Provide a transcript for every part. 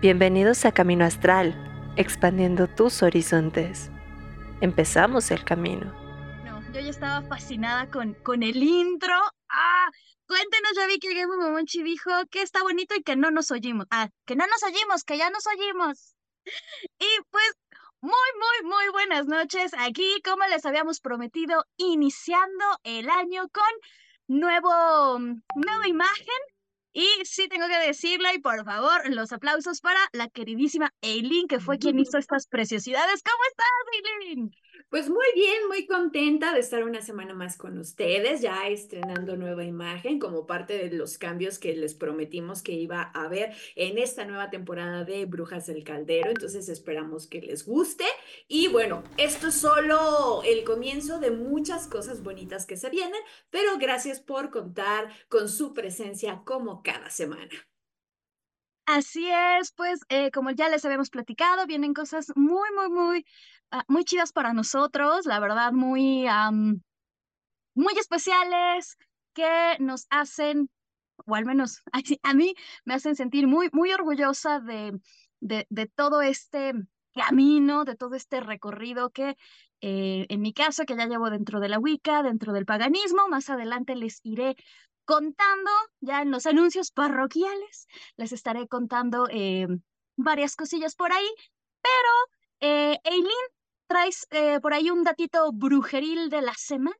Bienvenidos a Camino Astral, expandiendo tus horizontes. Empezamos el camino. No, yo ya estaba fascinada con, con el intro. ¡Ah! Cuéntenos, ya vi que Game Momonchi dijo que está bonito y que no nos oímos. Ah, que no nos oímos, que ya nos oímos. Y pues, muy, muy, muy buenas noches. Aquí, como les habíamos prometido, iniciando el año con nuevo, nueva imagen y sí tengo que decirlo, y por favor, los aplausos para la queridísima Eileen, que fue quien hizo estas preciosidades. ¿Cómo estás, Eileen? Pues muy bien, muy contenta de estar una semana más con ustedes, ya estrenando nueva imagen como parte de los cambios que les prometimos que iba a haber en esta nueva temporada de Brujas del Caldero. Entonces esperamos que les guste. Y bueno, esto es solo el comienzo de muchas cosas bonitas que se vienen, pero gracias por contar con su presencia como cada semana. Así es, pues eh, como ya les habíamos platicado, vienen cosas muy, muy, muy muy chidas para nosotros, la verdad, muy, muy especiales que nos hacen, o al menos a, mí me hacen sentir muy, muy orgullosa de, de, de todo este camino, de todo este recorrido que eh, en mi caso, que ya llevo dentro de la Wicca, dentro del paganismo, más adelante les iré contando, ya en los anuncios parroquiales, les estaré contando eh, varias cosillas por ahí, pero eh, Eileen, traes eh, por ahí un datito brujeril de la semana.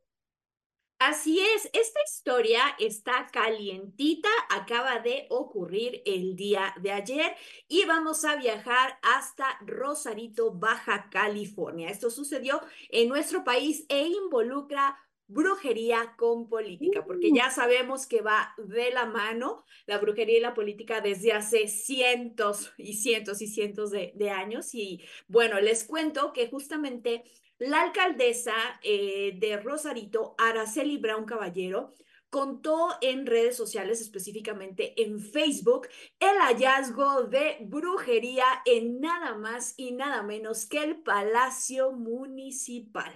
Así es, esta historia está calientita, acaba de ocurrir el día de ayer y vamos a viajar hasta Rosarito, Baja California. Esto sucedió en nuestro país e involucra brujería con política, porque ya sabemos que va de la mano la brujería y la política desde hace cientos y cientos y cientos de, años. Y bueno, les cuento que justamente la alcaldesa eh, de Rosarito, Araceli Brown Caballero, contó en redes sociales, específicamente en Facebook, el hallazgo de brujería en nada más y nada menos que el Palacio Municipal.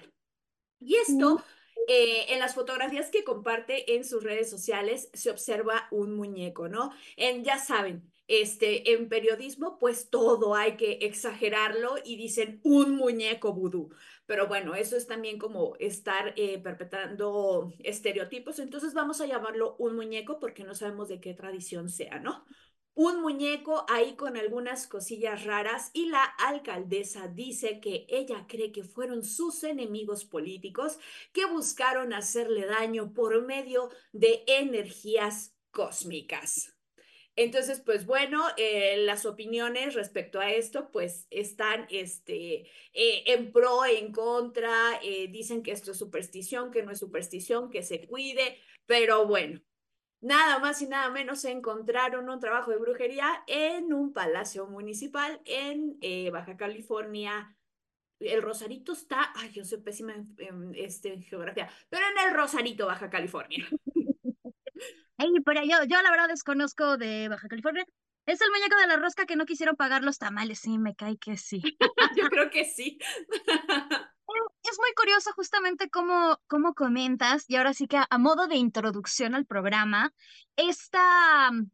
Y esto... Eh, en las fotografías que comparte en sus redes sociales se observa un muñeco, ¿no? En, ya saben, este, en periodismo, pues todo hay que exagerarlo y dicen un muñeco vudú. Pero bueno, eso es también como estar eh, perpetrando estereotipos. Entonces vamos a llamarlo un muñeco porque no sabemos de qué tradición sea, ¿no? Un muñeco ahí con algunas cosillas raras y la alcaldesa dice que ella cree que fueron sus enemigos políticos que buscaron hacerle daño por medio de energías cósmicas. Entonces, pues bueno, eh, las opiniones respecto a esto, pues están este, eh, en pro, en contra, eh, dicen que esto es superstición, que no es superstición, que se cuide, pero bueno, nada más y nada menos encontraron un trabajo de brujería en un palacio municipal en eh, Baja California. El Rosarito está, ay, yo soy pésima en, este, geografía, pero en el Rosarito, Baja California. Ay, pero yo, yo la verdad desconozco de Baja California. Es el muñeco de la rosca que no quisieron pagar los tamales, sí, me cae que sí. yo creo que sí. es muy curioso justamente cómo, cómo comentas, y ahora sí que a, modo de introducción al programa, esta mm,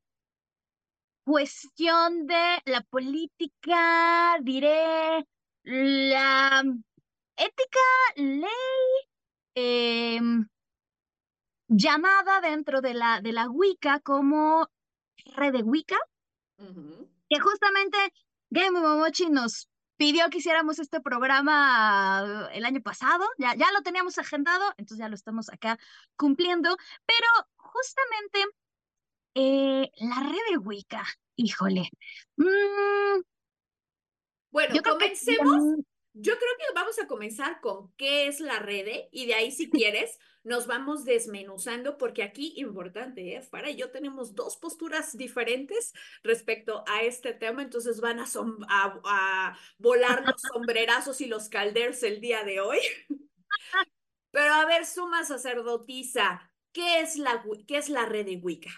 cuestión de la política, diré, la mm, ética, ley, em, llamada dentro de la, de la Wicca como red de Wicca, que justamente Game Momochi nos pidió que hiciéramos este programa el año pasado, ya, ya lo teníamos agendado, entonces ya lo estamos acá cumpliendo, pero justamente eh, la red de Wicca, híjole. Mm, bueno, comencemos. Yo creo que vamos a comenzar con qué es la red y de ahí si quieres nos vamos desmenuzando porque aquí importante, ¿eh? Para y yo tenemos dos posturas diferentes respecto a este tema, entonces van a, a, volar los sombrerazos y los calders el día de hoy. Pero a ver, suma sacerdotisa, ¿qué es la, qué es la red de Wicca?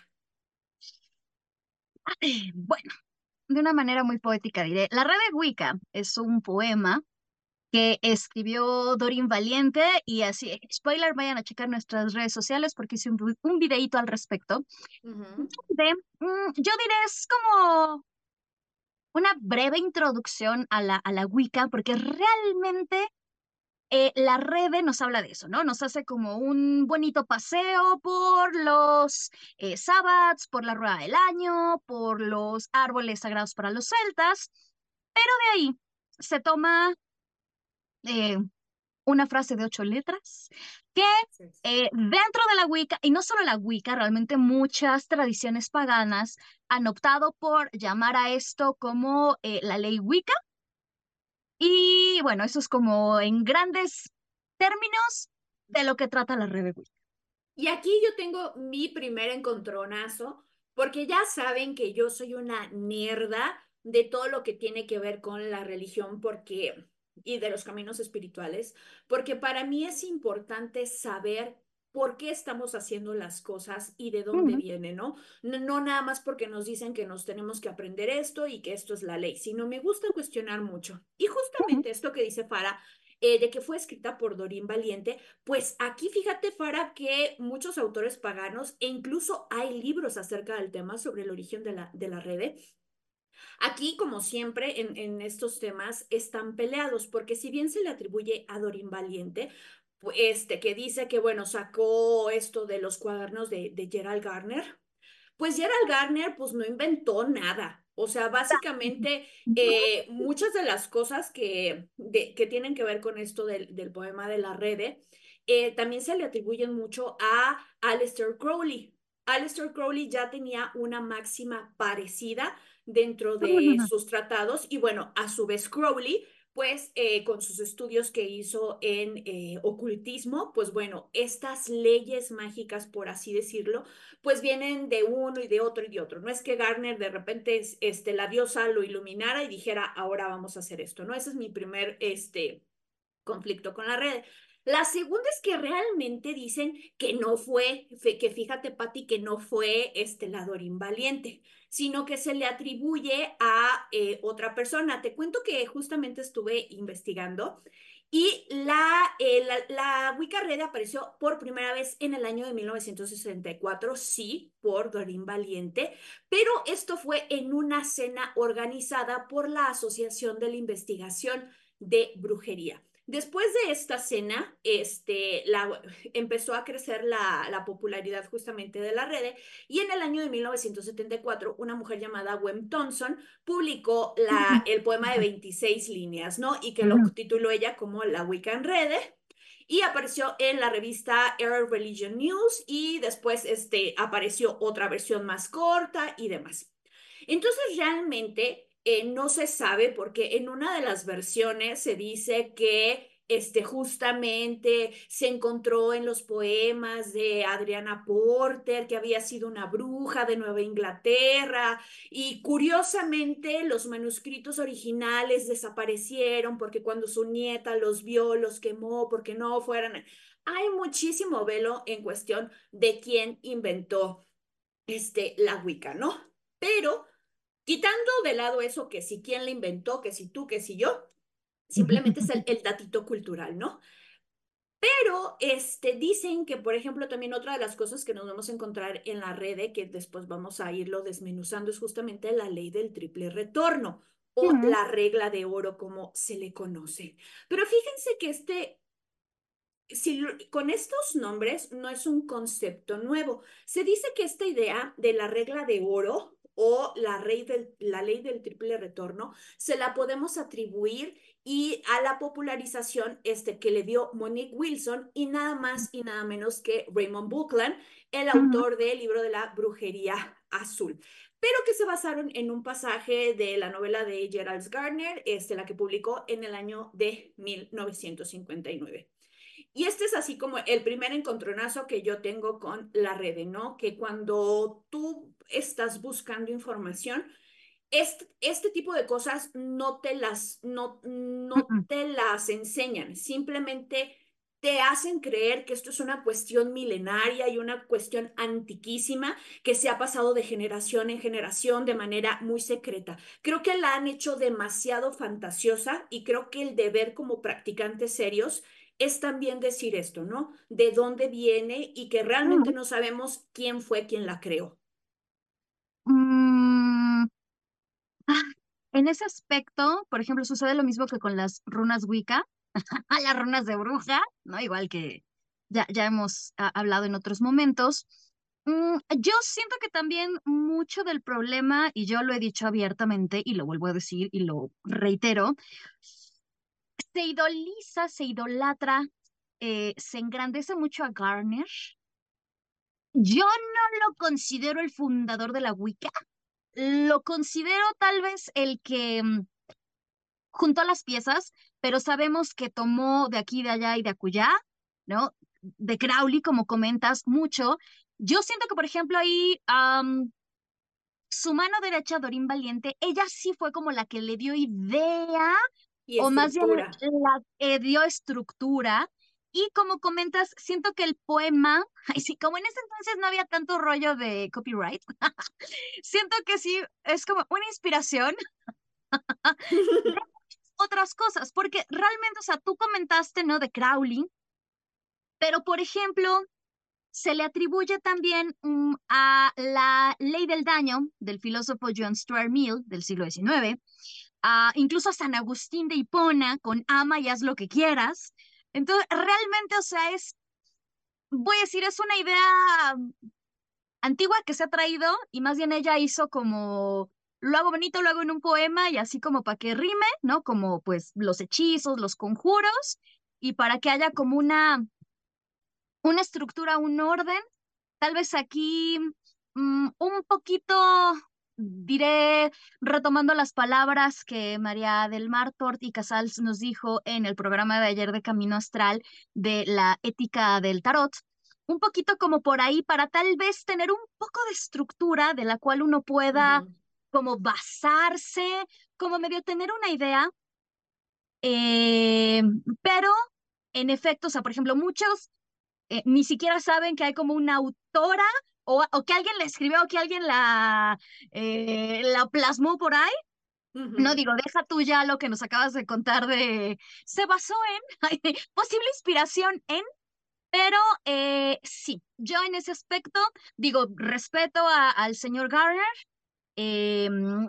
Bueno, de una manera muy poética diré, la red de Wicca es un poema que escribió Dorin Valiente y así, spoiler, vayan a checar nuestras redes sociales porque hice un, un videito al respecto. Mm, yo diré, es como una breve introducción a la, a la Wicca, porque realmente eh, la red nos habla de eso, ¿no? Nos hace como un bonito paseo por los eh, sábados, por la rueda del año, por los árboles sagrados para los celtas, pero de ahí se toma eh, una frase de ocho letras que dentro de la Wicca, y no solo la Wicca, realmente muchas tradiciones paganas han optado por llamar a esto como la ley Wicca, y bueno, eso es como en grandes términos de lo que trata la red de Y aquí yo tengo mi primer encontronazo, porque ya saben que yo soy una mierda de todo lo que tiene que ver con la religión, porque y de los caminos espirituales, porque para mí es importante saber por qué estamos haciendo las cosas y de dónde viene, ¿no? ¿no? nada más porque nos dicen que nos tenemos que aprender esto y que esto es la ley, sino me gusta cuestionar mucho. Y justamente esto que dice Fara, eh, de que fue escrita por Dorín Valiente, pues aquí fíjate, Fara, que muchos autores paganos, e incluso hay libros acerca del tema sobre el origen de la, de la red, Aquí, como siempre, en, en, estos temas están peleados, porque si bien se le atribuye a Dorín Valiente, este, que dice que, bueno, sacó esto de los cuadernos de, de Gerald Garner. Pues Gerald Garner, pues no inventó nada. O sea, básicamente eh, muchas de las cosas que, de, que tienen que ver con esto del, del poema de la red, eh, también se le atribuyen mucho a Aleister Crowley. Aleister Crowley ya tenía una máxima parecida dentro de sus tratados y bueno, a su vez Crowley pues eh, con sus estudios que hizo en eh, ocultismo, pues bueno, estas leyes mágicas, por así decirlo, pues vienen de uno y de otro y de otro. No es que Garner de repente este, la diosa lo iluminara y dijera, ahora vamos a hacer esto, ¿no? Ese es mi primer este, conflicto con la red. La segunda es que realmente dicen que no fue, que fíjate, Patti, que no fue este Ladorín Valiente, sino que se le atribuye a eh, otra persona. Te cuento que justamente estuve investigando y la, eh, la, la, Wicca Red apareció por primera vez en el año de 1964, sí, por Dorín Valiente, pero esto fue en una cena organizada por la Asociación de la Investigación de Brujería. Después de esta cena, este, la, empezó a crecer la, la, popularidad justamente de la red y en el año de 1974 una mujer llamada Wem Thompson publicó la, el poema de 26 líneas, ¿no? Y que lo tituló ella como La Wiccan Red y apareció en la revista Era Religion News y después este, apareció otra versión más corta y demás. Entonces realmente eh, no se sabe porque en una de las versiones se dice que este, justamente se encontró en los poemas de Adriana Porter, que había sido una bruja de Nueva Inglaterra, y curiosamente los manuscritos originales desaparecieron porque cuando su nieta los vio, los quemó porque no fueran... Hay muchísimo velo en cuestión de quién inventó este, la Wicca, ¿no? Pero Quitando de lado eso que si quién la inventó, que si tú, que si yo, simplemente es el, el datito cultural, ¿no? Pero este, dicen que, por ejemplo, también otra de las cosas que nos vamos a encontrar en la red, que después vamos a irlo desmenuzando, es justamente la ley del triple retorno o la regla de oro, como se le conoce. Pero fíjense que este, si, con estos nombres no es un concepto nuevo. Se dice que esta idea de la regla de oro o la, ley del, la ley del triple retorno, se la podemos atribuir y a la popularización este, que le dio Monique Wilson y nada más y nada menos que Raymond Buckland, el autor del libro de la brujería azul pero que se basaron en un pasaje de la novela de Gerald Gardner, este, la que publicó en el año de 1959. Y este es así como el primer encontronazo que yo tengo con la red, ¿no? Que cuando tú estás buscando información, este, este tipo de cosas no te las, no, no te las enseñan, simplemente te hacen creer que esto es una cuestión milenaria y una cuestión antiquísima que se ha pasado de generación en generación de manera muy secreta. Creo que la han hecho demasiado fantasiosa y creo que el deber como practicantes serios es también decir esto, ¿no? De dónde viene y que realmente no sabemos quién fue quien la creó. Mm, ah, en ese aspecto, por ejemplo, sucede lo mismo que con las runas Wicca, las runas de bruja, ¿no? Igual que ya, ya hemos ah, hablado en otros momentos. Mm, yo siento que también mucho del problema, y yo lo he dicho abiertamente y lo vuelvo a decir y lo reitero, se idoliza, se idolatra, eh, se engrandece mucho a Garner. Yo no lo considero el fundador de la Wicca, lo considero tal vez el que mm, juntó las piezas, pero sabemos que tomó de aquí, de allá y de acullá, ¿no? De Crowley, como comentas, mucho, yo siento que, por ejemplo, ahí su mano derecha, Dorín Valiente, ella sí fue como la que le dio idea, o más bien la que dio estructura. Y como comentas, siento que el poema, ay, sí, como en ese entonces no había tanto rollo de copyright, siento que sí es como una inspiración otras cosas, porque realmente, o sea, tú comentaste, ¿no? De Crowley, pero por ejemplo, se le atribuye también mm, a la ley del daño del filósofo John Stuart Mill del siglo XIX, incluso a San Agustín de Hipona con ama y haz lo que quieras. Entonces, realmente, o sea, es, voy a decir, es una idea antigua que se ha traído y más bien ella hizo como, lo hago bonito, lo hago en un poema y así como para que rime, ¿no? Como pues los hechizos, los conjuros y para que haya como una una estructura, un orden. Tal vez aquí mm, un poquito, diré, retomando las palabras que María del Mar Tort y Casals nos dijo en el programa de ayer de Camino Astral de la ética del tarot, un poquito como por ahí para tal vez tener un poco de estructura de la cual uno pueda como basarse, como medio tener una idea. Eh, pero en efecto, o sea, por ejemplo, muchos eh, ni siquiera saben que hay como una autora o, o que alguien la escribió o que alguien la, eh, la plasmó por ahí. No digo, deja tú ya lo que nos acabas de contar de, se basó en, posible inspiración en, pero eh, sí, yo en ese aspecto digo, respeto al señor Garner, em,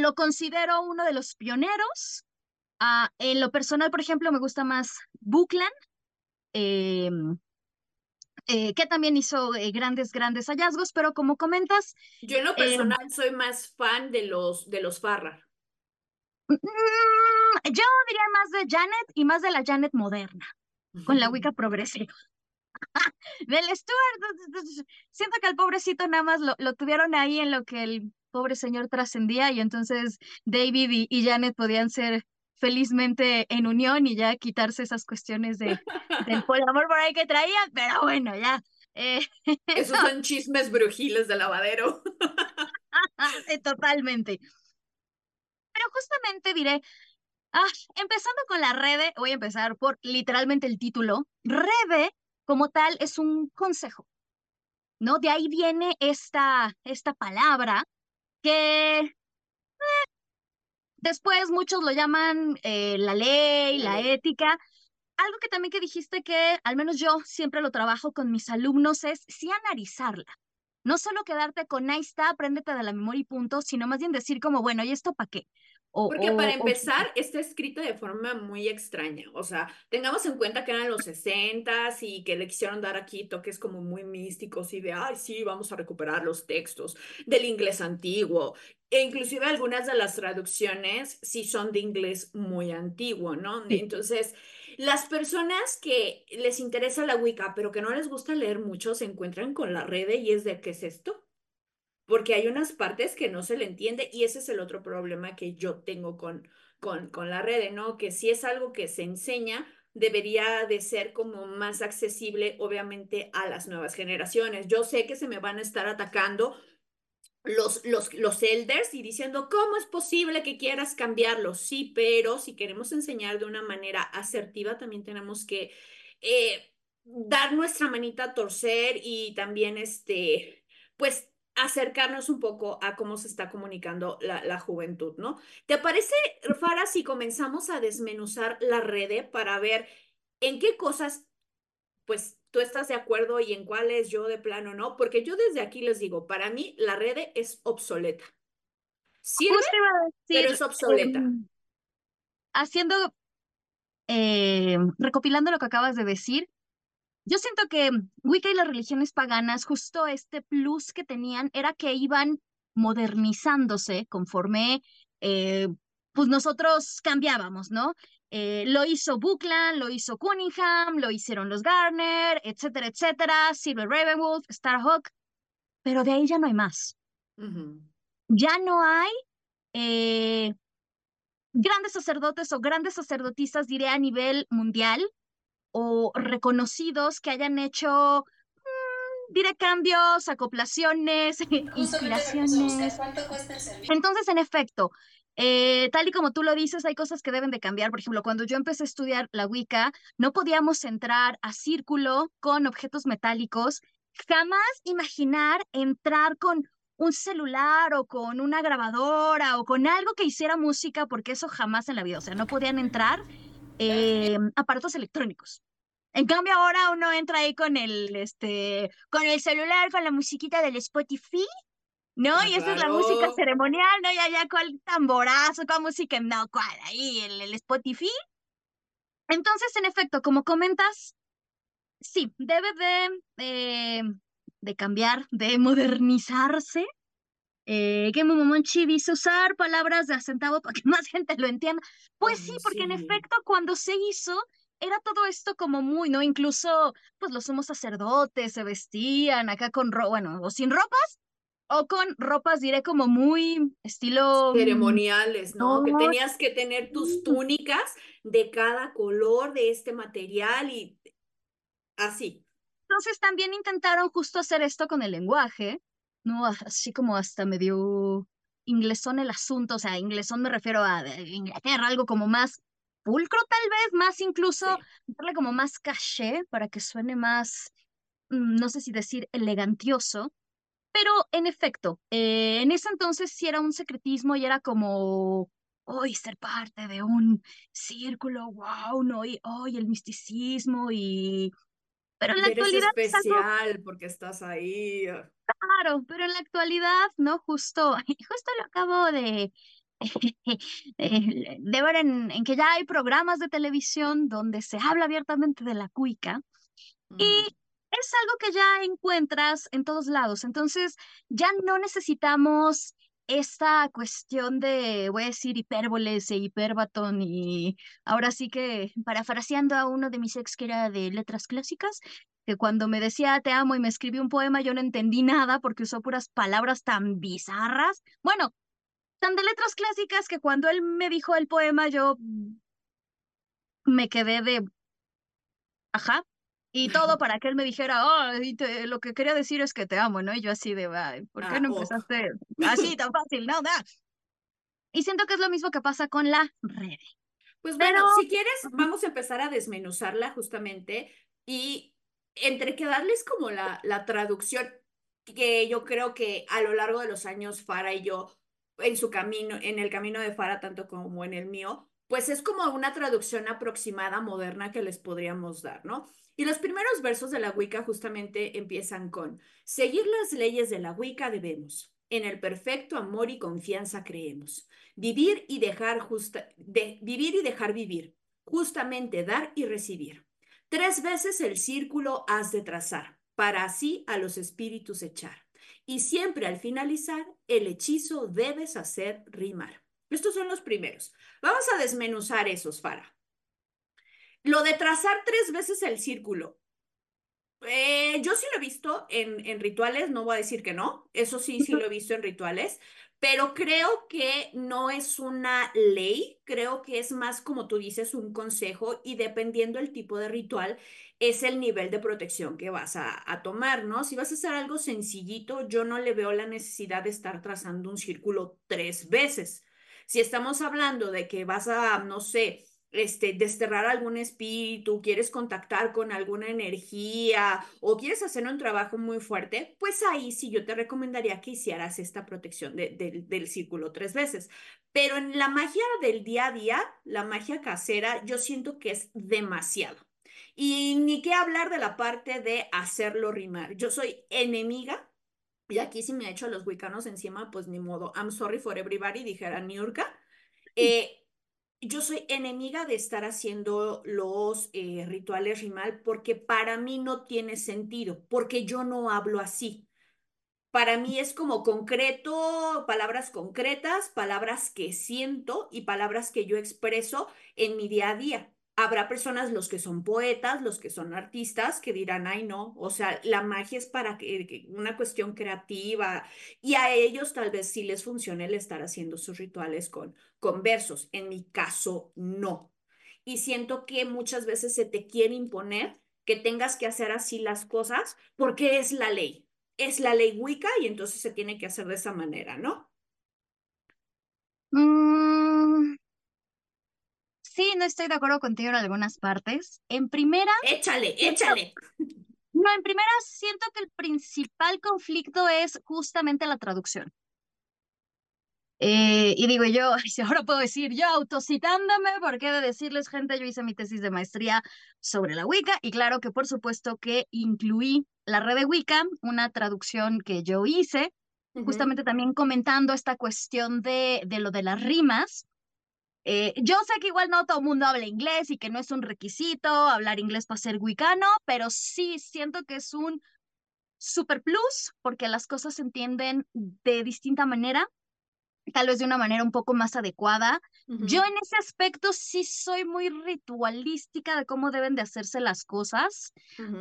lo considero uno de los pioneros. Ah, en lo personal, por ejemplo, me gusta más Buckland. Em, eh, que también hizo eh, grandes, grandes hallazgos, pero como comentas... Yo en lo eh, personal soy más fan de los, de los Farrar. Mm, yo diría más de Janet y más de la Janet moderna, con la Wicca progresiva. Del Stuart, siento que al pobrecito nada más lo, lo, tuvieron ahí en lo que el pobre señor trascendía y entonces David y, y Janet podían ser felizmente en unión y ya quitarse esas cuestiones de, del poliamor por ahí que traían, pero bueno, ya. Eh, Esos son chismes brujiles de lavadero. Totalmente. Pero justamente diré, ah, empezando con la Rede, voy a empezar por literalmente el título. Rede, como tal, es un consejo, ¿no? De ahí viene esta, esta palabra que eh, Después muchos lo llaman eh, la ley, la ética. Algo que también que dijiste que al menos yo siempre lo trabajo con mis alumnos es sí analizarla. No solo quedarte con ahí está, apréndete de la memoria y punto, sino más bien decir como, bueno, ¿y esto para qué? Porque para empezar, está escrito de forma muy extraña. O sea, tengamos en cuenta que eran los 60 y que le quisieron dar aquí toques como muy místicos y de, ay, sí, vamos a recuperar los textos del inglés antiguo. E inclusive algunas de las traducciones sí son de inglés muy antiguo, ¿no? Entonces, las personas que les interesa la Wicca, pero que no les gusta leer mucho, se encuentran con la red y es de, ¿qué es esto? porque hay unas partes que no se le entiende y ese es el otro problema que yo tengo con, con, con la red, ¿no? Que si es algo que se enseña, debería de ser como más accesible, obviamente, a las nuevas generaciones. Yo sé que se me van a estar atacando los, los, los elders y diciendo, ¿cómo es posible que quieras cambiarlo? Sí, pero si queremos enseñar de una manera asertiva, también tenemos que eh, dar nuestra manita a torcer y también, este, pues, acercarnos un poco a cómo se está comunicando la, juventud, ¿no? ¿Te parece, Fara, si comenzamos a desmenuzar la red para ver en qué cosas, pues, tú estás de acuerdo y en cuáles yo de plano no? Porque yo desde aquí les digo, para mí la red es obsoleta. Sirve, pero es obsoleta. Em, haciendo, eh, recopilando lo que acabas de decir, yo siento que Wicca y las religiones paganas, justo este plus que tenían era que iban modernizándose conforme eh, pues nosotros cambiábamos, ¿no? Eh, lo hizo Buckland, lo hizo Cunningham, lo hicieron los Garner, etcétera, etcétera, Silver Ravenwolf, Starhawk, pero de ahí ya no hay más. Ya no hay eh, grandes sacerdotes o grandes sacerdotisas, diré, a nivel mundial o reconocidos que hayan hecho diré cambios, acoplaciones, inspiraciones. Entonces, en efecto, eh, tal y como tú lo dices, hay cosas que deben de cambiar. Por ejemplo, cuando yo empecé a estudiar la Wicca, no podíamos entrar a círculo con objetos metálicos. Jamás imaginar entrar con un celular o con una grabadora o con algo que hiciera música, porque eso jamás en la vida, o sea, no podían entrar eh, aparatos electrónicos. En cambio, ahora uno entra ahí con el, este, con el celular, con la musiquita del Spotify, ¿no? Ah, y esa es la música ceremonial, ¿no? Ya, ya, con tamborazo, con música, no, cuál, ahí, el, el Spotify. Entonces, en efecto, como comentas, sí, debe de, eh, de cambiar, de modernizarse. Eh, que dice usar palabras de acentavo para que más gente lo entienda. Pues sí, porque en efecto, cuando se hizo, era todo esto como muy, ¿no? Incluso, pues los sumos sacerdotes se vestían acá con, bueno, o sin ropas, o con ropas, diré, como muy estilo... Mm, Ceremoniales, ¿no? Que tenías que tener tus túnicas de cada color de este material y así. Entonces también intentaron justo hacer esto con el lenguaje, ¿no? Así como hasta medio inglesón el asunto, o sea, inglesón me refiero a Inglaterra, algo como más pulcro tal vez, más incluso, darle como más caché para que suene más, mm, no sé si decir elegantioso, pero en efecto, eh, en ese entonces sí era un secretismo y era como, hoy ser parte de un círculo, wow, no, y hoy el misticismo y... Pero en la actualidad... especial porque estás ahí. Claro, pero en la actualidad, ¿no? Justo, justo lo acabo de, eh, de ver en, en, que ya hay programas de televisión donde se habla abiertamente de la cuica y es algo que ya encuentras en todos lados. Entonces, ya no necesitamos esta cuestión de, voy a decir, hipérboles e hiperbatón y ahora sí que, parafraseando a uno de mis ex que era de letras clásicas, que cuando me decía te amo y me escribió un poema yo no entendí nada porque usó puras palabras tan bizarras. Bueno, tan de letras clásicas que cuando él me dijo el poema yo me quedé de, ajá, y todo para que él me dijera, oh, lo que quería decir es que te amo, ¿no? Y yo así de, ¿por qué ah, no empezaste así tan fácil? No, Y siento que es lo mismo que pasa con la red. Pues bueno, si quieres, vamos a empezar a desmenuzarla justamente y entre que darles como la, la traducción que yo creo que a lo largo de los años Fara y yo en su camino, en el camino de Fara, tanto como en el mío, pues es como una traducción aproximada moderna que les podríamos dar, ¿no? Y los primeros versos de la Wicca justamente empiezan con, seguir las leyes de la Wicca debemos, en el perfecto amor y confianza creemos, vivir y dejar justa, vivir y dejar vivir, justamente dar y recibir. Tres veces el círculo has de trazar, para así a los espíritus echar y siempre al finalizar el hechizo debes hacer rimar. Estos son los primeros. Vamos a desmenuzar esos, Fara. Lo de trazar tres veces el círculo. Eh, yo sí lo he visto en, en rituales, no voy a decir que no, eso sí, sí lo he visto en rituales, pero creo que no es una ley, creo que es más como tú dices, un consejo y dependiendo el tipo de ritual es el nivel de protección que vas a, tomar, ¿no? Si vas a hacer algo sencillito, yo no le veo la necesidad de estar trazando un círculo tres veces. Si estamos hablando de que vas a, no sé, este, desterrar algún espíritu, quieres contactar con alguna energía o quieres hacer un trabajo muy fuerte, pues ahí sí yo te recomendaría que hicieras esta protección del círculo tres veces. Pero en la magia del día a día, la magia casera, yo siento que es demasiado. Y ni qué hablar de la parte de hacerlo rimar. Yo soy enemiga Y aquí si me echo los wicanos encima, pues ni modo. I'm sorry for everybody, dijera Niurka. Eh, yo soy enemiga de estar haciendo los eh, rituales rimal porque para mí no tiene sentido, porque yo no hablo así. Para mí es como concreto, palabras concretas, palabras que siento y palabras que yo expreso en mi día a día. Habrá personas, los que son poetas, los que son artistas, que dirán, ay, no, o sea, la magia es para que, una cuestión creativa y a ellos tal vez sí les funcione el estar haciendo sus rituales con, con versos. En mi caso, no. Y siento que muchas veces se te quiere imponer que tengas que hacer así las cosas porque es la ley. Es la ley Wicca y entonces se tiene que hacer de esa manera, ¿no? Mm, sí, no estoy de acuerdo contigo en algunas partes. En primera, Échale, échale. no, en primera siento que el principal conflicto es justamente la traducción. Eh, y digo yo, si ahora puedo decir yo autocitándome, porque he de decirles, gente, yo hice mi tesis de maestría sobre la Wicca y claro que por supuesto que incluí la red de Wicca, una traducción que yo hice, justamente también comentando esta cuestión de, de lo de las rimas. Eh, yo sé que igual no todo el mundo habla inglés y que no es un requisito hablar inglés para ser wicano, pero sí siento que es un super plus porque las cosas se entienden de distinta manera tal vez de una manera un poco más adecuada. Yo en ese aspecto sí soy muy ritualística de cómo deben de hacerse las cosas.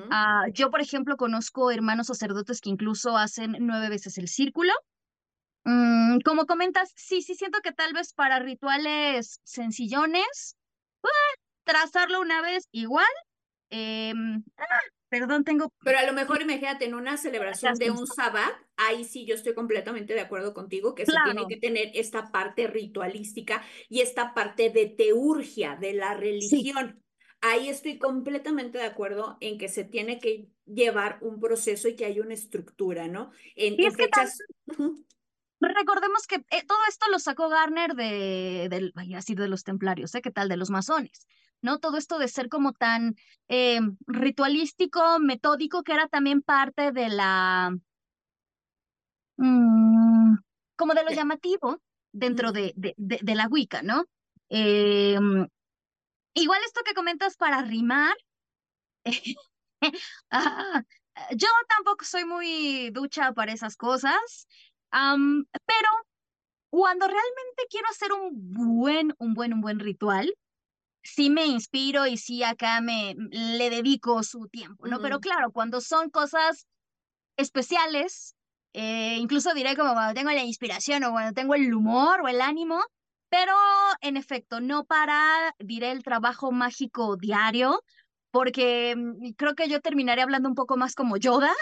Ah, yo, por ejemplo, conozco hermanos sacerdotes que incluso hacen nueve veces el círculo. Mm, como comentas, sí, sí siento que tal vez para rituales sencillones, pues, trazarlo una vez igual. Em, ah, perdón, tengo... Pero a lo mejor imagínate en una celebración de un sabbat, ahí sí yo estoy completamente de acuerdo contigo, que se tiene que tener esta parte ritualística y esta parte de teurgia de la religión. Ahí estoy completamente de acuerdo en que se tiene que llevar un proceso y que hay una estructura, ¿no? En, y fechas... Recordemos que eh, todo esto lo sacó Garner de, del, así de los templarios, ¿eh? ¿Qué tal? De los masones. ¿no? Todo esto de ser como tan eh, ritualístico, metódico, que era también parte de la, mm, como de lo llamativo dentro de, de, de, la Wicca, ¿no? Eh, igual esto que comentas para rimar, ah, yo tampoco soy muy ducha para esas cosas, pero cuando realmente quiero hacer un buen, un buen, un buen ritual, sí me inspiro y sí acá me le dedico su tiempo, ¿no? Pero claro, cuando son cosas especiales, eh, incluso diré como cuando tengo la inspiración o cuando tengo el humor o el ánimo, pero en efecto, no para, diré, el trabajo mágico diario, porque mm, creo que yo terminaré hablando un poco más como Yoda,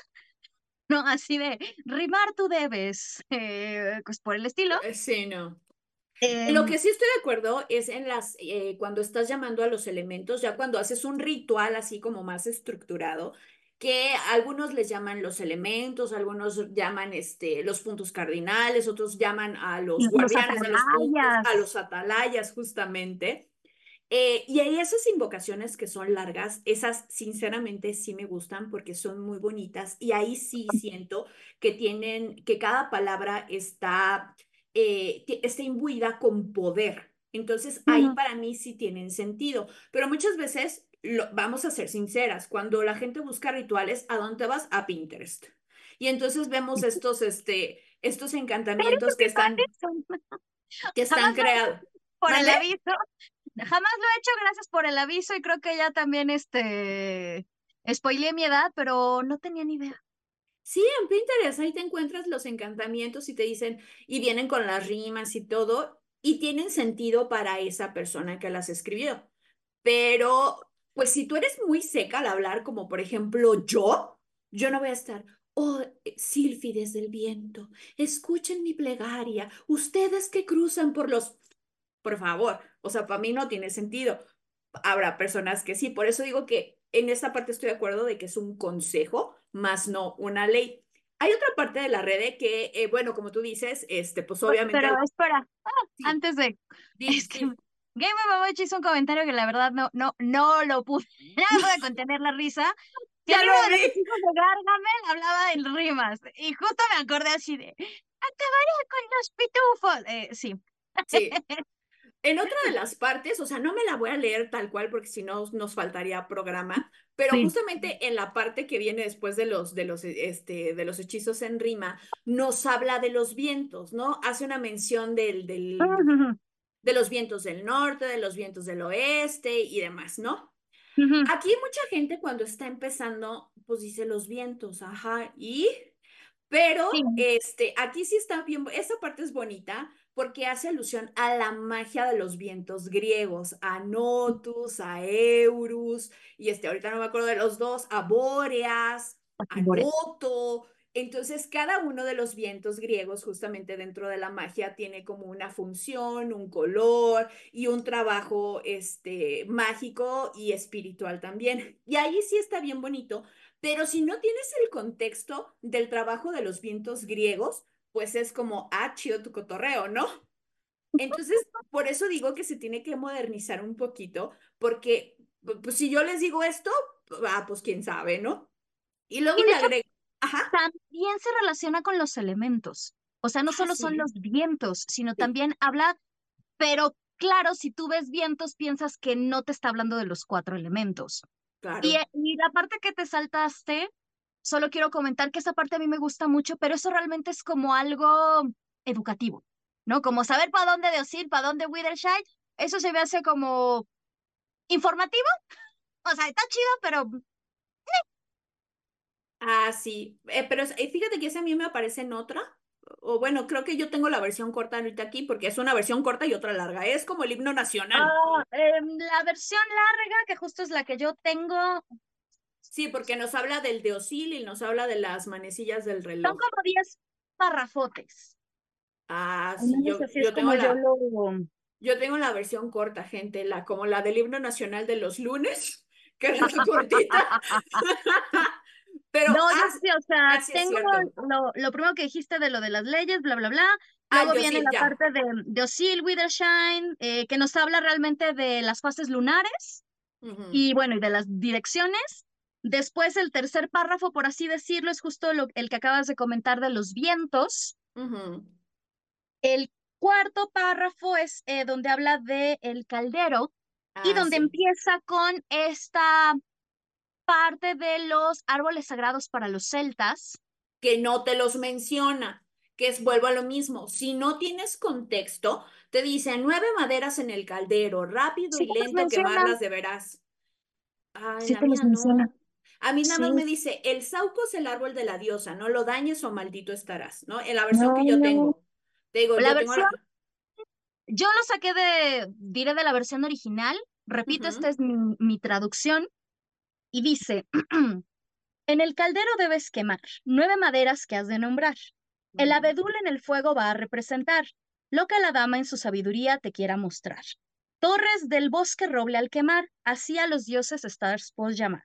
¿no? Así de, rimar tú debes, eh, pues por el estilo. Eh, sí, no. Lo que sí estoy de acuerdo es en las, eh, cuando estás llamando a los elementos, ya cuando haces un ritual así como más estructurado, que algunos les llaman los elementos, algunos llaman este, los puntos cardinales, otros llaman a los, guardianes de los puntos, a los atalayas justamente. Eh, y hay esas invocaciones que son largas, esas sinceramente sí me gustan porque son muy bonitas y ahí sí siento que tienen, que cada palabra está eh, está imbuida con poder. Entonces, ahí para mí sí tienen sentido. Pero muchas veces, lo, vamos a ser sinceras, cuando la gente busca rituales, ¿a dónde vas? A Pinterest. Y entonces vemos estos, este, estos encantamientos que están, que están creados. Por el aviso. Jamás lo he hecho, gracias por el aviso y creo que ya también este spoileé mi edad, pero no tenía ni idea. Sí, en Pinterest ahí te encuentras los encantamientos y te dicen, y vienen con las rimas y todo, y tienen sentido para esa persona que las escribió. Pero, pues si tú eres muy seca al hablar, como por ejemplo yo, yo no voy a estar, oh, sílfides del viento, escuchen mi plegaria, ustedes que cruzan por los... Por favor, o sea, para mí no tiene sentido. Habrá personas que sí, por eso digo que en esta parte estoy de acuerdo de que es un consejo, más no una ley. Hay otra parte de la red que, eh, bueno, como tú dices, este, pues, pues obviamente. Pero espera, ah, antes de. es que Game of hizo un comentario que la verdad no, no, no lo pude, no pude contener la risa. Ya lo de los hijos de Gargamel hablaba en rimas. Y justo me acordé así de acabaré con los pitufos. Eh, sí. Sí. En otra de las partes, o sea, no me la voy a leer tal cual porque si no nos faltaría programa, pero justamente en la parte que viene después de los, de los, este, de los hechizos en rima, nos habla de los vientos, ¿no? Hace una mención del, del, de los vientos del norte, de los vientos del oeste y demás, ¿no? Aquí mucha gente cuando está empezando, pues dice los vientos, ajá, y, pero este, aquí sí está bien, esa parte es bonita porque hace alusión a la magia de los vientos griegos, a Notus, a Eurus, y este, ahorita no me acuerdo de los dos, a Bóreas, a Noto. Entonces, cada uno de los vientos griegos, justamente dentro de la magia, tiene como una función, un color y un trabajo este, mágico y espiritual también. Y ahí sí está bien bonito, pero si no tienes el contexto del trabajo de los vientos griegos, pues es como, ah, chido tu cotorreo, ¿no? Entonces, por eso digo que se tiene que modernizar un poquito, porque pues, si yo les digo esto, ah, pues quién sabe, ¿no? Y luego le agrego, Ajá. También se relaciona con los elementos. O sea, no ah, solo son los vientos, sino también habla, pero claro, si tú ves vientos, piensas que no te está hablando de los cuatro elementos. Claro. Y, y la parte que te saltaste, Solo quiero comentar que esa parte a mí me gusta mucho, pero eso realmente es como algo educativo, ¿no? Como saber para dónde de para dónde Withershine, eso se me hace como informativo. O sea, está chido, pero... Ah, sí, eh, pero eh, fíjate que ese a mí me aparece en otra, o bueno, creo que yo tengo la versión corta ahorita aquí porque es una versión corta y otra larga. Es como el himno nacional. Ah, em, la versión larga, que justo es la que yo tengo, Sí, porque nos habla del deosil y nos habla de las manecillas del reloj. Son como 10 parrafotes. Ah, sí, yo, tengo la, yo, tengo la versión corta, gente, la como la del himno nacional de los lunes, que es cortita. Pero, no, ah, sí, o sea, tengo lo, lo, primero que dijiste de lo de las leyes, bla, bla, bla. Ah, Luego viene la parte de, de Osil, Withershine, eh, que nos habla realmente de las fases lunares y bueno, y de las direcciones. Después, el tercer párrafo, por así decirlo, es justo lo, el que acabas de comentar de los vientos. El cuarto párrafo es eh, donde habla de el caldero y ah, donde empieza con esta parte de los árboles sagrados para los celtas. Que no te los menciona, que es, vuelvo a lo mismo, si no tienes contexto, te dice nueve maderas en el caldero, rápido y lento quemarlas de veras. Ay, sí te los menciona. A mí nada más me dice, el sauco es el árbol de la diosa, no lo dañes o maldito estarás, ¿no? En la versión que yo tengo. digo, la yo, versión, yo lo saqué de, diré de la versión original, repito, esta es mi, mi traducción, y dice, en el caldero debes quemar nueve maderas que has de nombrar. El abedul en el fuego va a representar lo que la dama en su sabiduría te quiera mostrar. Torres del bosque roble al quemar, así a los dioses stars puedes llamar.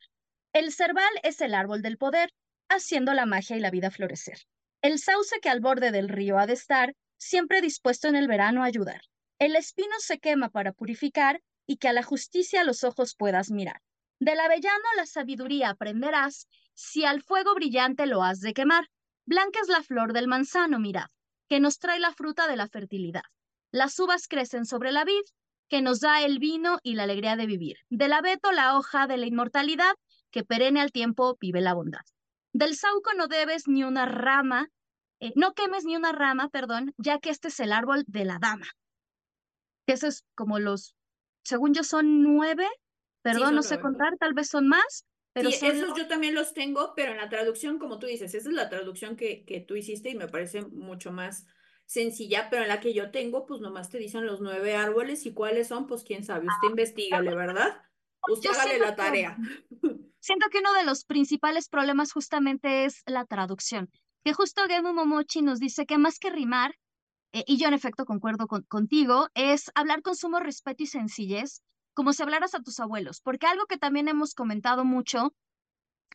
El cerval es el árbol del poder, haciendo la magia y la vida florecer. El sauce que al borde del río ha de estar, siempre dispuesto en el verano a ayudar. El espino se quema para purificar y que a la justicia los ojos puedas mirar. Del avellano la sabiduría aprenderás, si al fuego brillante lo has de quemar. Blanca es la flor del manzano, mirad, que nos trae la fruta de la fertilidad. Las uvas crecen sobre la vid, que nos da el vino y la alegría de vivir. Del abeto la hoja de la inmortalidad, que perenne al tiempo vive la bondad. Del sauco no debes ni una rama, eh, no quemes ni una rama, perdón, ya que este es el árbol de la dama. Eso es como los, según yo son nueve, perdón, no sé contar, tal vez son más. Pero sí, esos yo también los tengo, pero en la traducción, como tú dices, esa es la traducción que, que tú hiciste y me parece mucho más sencilla, pero en la que yo tengo, pues nomás te dicen los nueve árboles y cuáles son, pues quién sabe, usted ah, investigale, ¿verdad? Usted hágale la tarea. siento que uno de los principales problemas justamente es la traducción, que justo Gemu Momochi nos dice que más que rimar, eh, y yo en efecto concuerdo contigo, es hablar con sumo respeto y sencillez, como si hablaras a tus abuelos, porque algo que también hemos comentado mucho,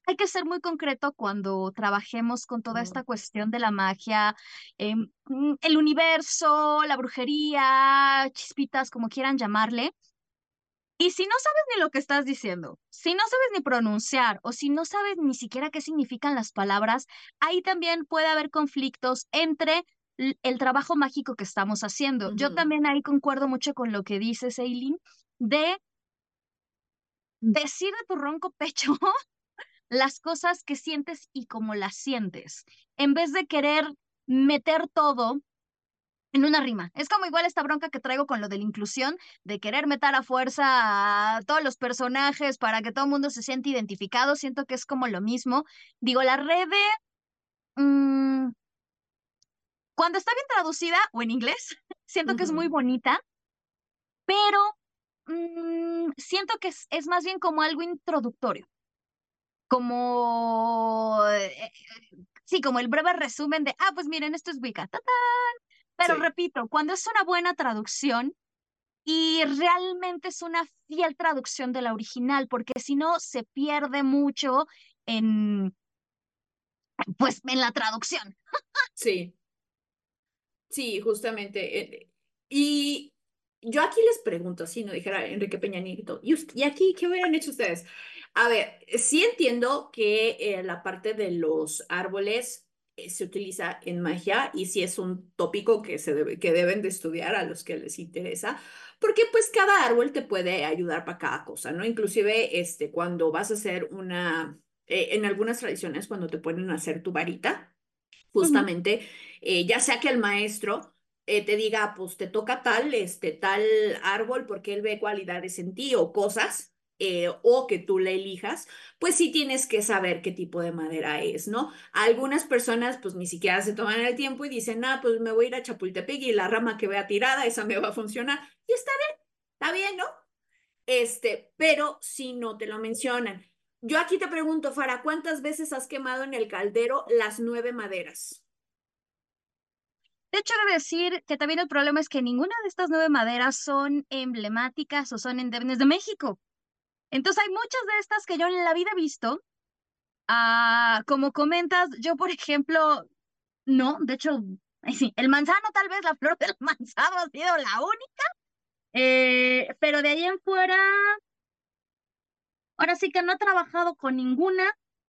hay que ser muy concreto cuando trabajemos con toda esta cuestión de la magia, em, mm, el universo, la brujería, chispitas, como quieran llamarle Y si no sabes ni lo que estás diciendo, si no sabes ni pronunciar o si no sabes ni siquiera qué significan las palabras, ahí también puede haber conflictos entre el trabajo mágico que estamos haciendo. Yo también ahí concuerdo mucho con lo que dice Eileen de decir de tu ronco pecho las cosas que sientes y cómo las sientes, en vez de querer meter todo en una rima. Es como igual esta bronca que traigo con lo de la inclusión, de querer meter a fuerza a todos los personajes para que todo el mundo se siente identificado. Siento que es como lo mismo. Digo, la red de... Mm, cuando está bien traducida o en inglés, siento que es muy bonita, pero mm, siento que es, más bien como algo introductorio. Como... Eh, sí, como el breve resumen de, ah, pues miren, esto es Wicca. ¡Tatán! Pero repito, cuando es una buena traducción y realmente es una fiel traducción de la original, porque si no se pierde mucho en, pues, en la traducción. Sí. Sí, justamente. Eh, y yo aquí les pregunto, si no dijera Enrique Peña Nieto, ¿y, ¿y aquí qué hubieran hecho ustedes? A ver, sí entiendo que eh, la parte de los árboles se utiliza en magia y si es un tópico que, se debe, que deben de estudiar a los que les interesa, porque pues cada árbol te puede ayudar para cada cosa, ¿no? Inclusive este, cuando vas a hacer una, eh, en algunas tradiciones, cuando te ponen a hacer tu varita, justamente, eh, ya sea que el maestro te diga, pues te toca tal, este, tal árbol porque él ve cualidades en ti o cosas, eh, o que tú la elijas, pues sí tienes que saber qué tipo de madera es, ¿no? Algunas personas pues ni siquiera se toman el tiempo y dicen, ah, pues me voy a ir a Chapultepec y la rama que vea tirada, esa me va a funcionar. Y está bien, está bien, ¿no? Este, pero si no te lo mencionan. Yo aquí te pregunto, Fara, ¿cuántas veces has quemado en el caldero las nueve maderas? De hecho, debe decir que también el problema es que ninguna de estas nueve maderas son emblemáticas o son endémenes de México. Entonces hay muchas de estas que yo en la vida he visto. Ah, como comentas, yo por ejemplo, no, de hecho, sí, el manzano tal vez, la flor del manzano ha sido la única, eh, pero de ahí en fuera, ahora sí que no he trabajado con ninguna,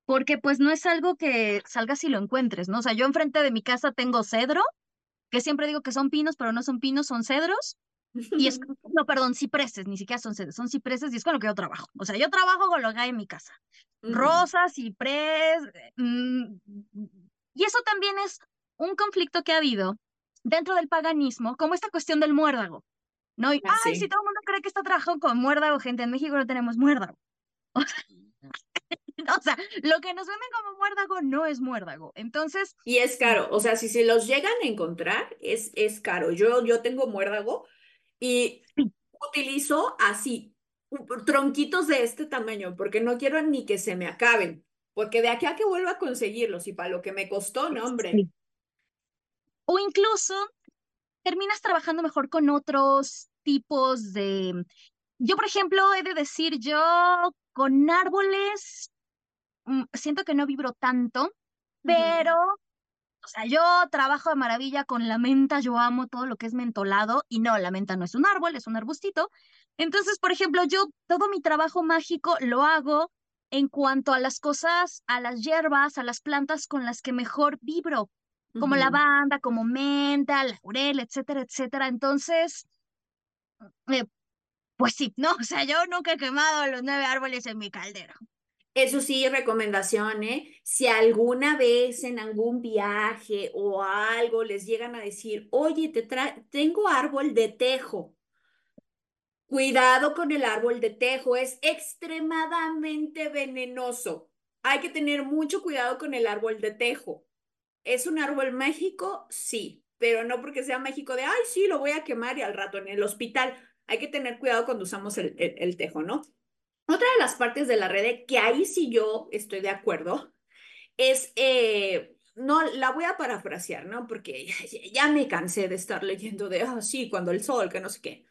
porque pues no es algo que salgas y lo encuentres, ¿no? O sea, yo enfrente de mi casa tengo cedro, que siempre digo que son pinos, pero no son pinos, son cedros. Y es, no, perdón, cipreses, ni siquiera son sedes, son cipreses y es con lo que yo trabajo. O sea, yo trabajo con lo que hay en mi casa. Rosas, ciprés. Mm, y eso también es un conflicto que ha habido dentro del paganismo, como esta cuestión del muérdago. ¿No? ay, si todo el mundo cree que está trabajando con muérdago, gente, en México no tenemos muérdago. O sea, lo que nos venden como muérdago no es muérdago. Entonces. Y es caro. O sea, si se los llegan a encontrar, es, es caro. Yo, yo tengo muérdago y utilizo así, tronquitos de este tamaño, porque no quiero ni que se me acaben, porque de aquí a que vuelva a conseguirlos y para lo que me costó, no, hombre. O incluso terminas trabajando mejor con otros tipos de... Yo, por ejemplo, he de decir, yo con árboles mm, siento que no vibro tanto, pero o sea, yo trabajo de maravilla con la menta, yo amo todo lo que es mentolado y no, la menta no es un árbol, es un arbustito. Entonces, por ejemplo, yo todo mi trabajo mágico lo hago en cuanto a las cosas, a las hierbas, a las plantas con las que mejor vibro, como lavanda, como menta, laurel, etcétera, etcétera. Entonces, eh, pues sí, no, o sea, yo nunca he quemado los nueve árboles en mi caldero. Eso sí, recomendación, ¿eh? Si alguna vez en algún viaje o algo les llegan a decir, oye, te tengo árbol de tejo. Cuidado con el árbol de tejo, es extremadamente venenoso. Hay que tener mucho cuidado con el árbol de tejo. ¿Es un árbol mágico? Sí, pero no porque sea mágico de, ay, sí, lo voy a quemar y al rato en el hospital. Hay que tener cuidado cuando usamos el, el tejo, ¿no? Otra de las partes de la red, que ahí sí yo estoy de acuerdo, es, eh, no, la voy a parafrasear, ¿no? Porque ya, me cansé de estar leyendo de, ah, sí, cuando el sol, que no sé qué.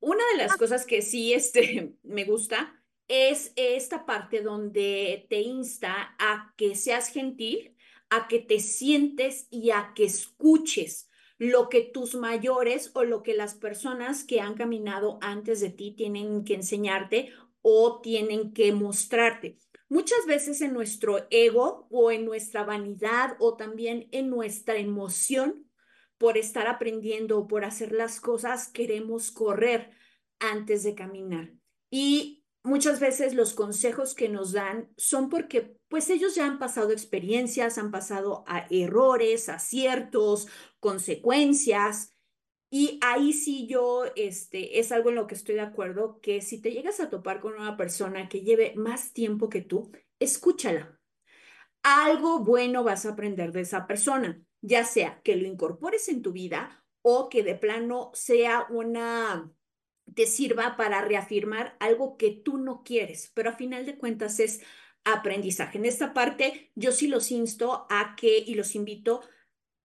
Una de las cosas que sí este, me gusta es esta parte donde te insta a que seas gentil, a que te sientes y a que escuches lo que tus mayores o lo que las personas que han caminado antes de ti tienen que enseñarte o tienen que mostrarte. Muchas veces en nuestro ego o en nuestra vanidad o también en nuestra emoción por estar aprendiendo o por hacer las cosas, queremos correr antes de caminar. Y muchas veces los consejos que nos dan son porque pues ellos ya han pasado experiencias, han pasado a errores, aciertos, consecuencias. Y ahí sí yo, este, es algo en lo que estoy de acuerdo, que si te llegas a topar con una persona que lleve más tiempo que tú, escúchala. Algo bueno vas a aprender de esa persona, ya sea que lo incorpores en tu vida o que de plano sea una, te sirva para reafirmar algo que tú no quieres, pero a final de cuentas es aprendizaje. En esta parte yo sí los insto a que y los invito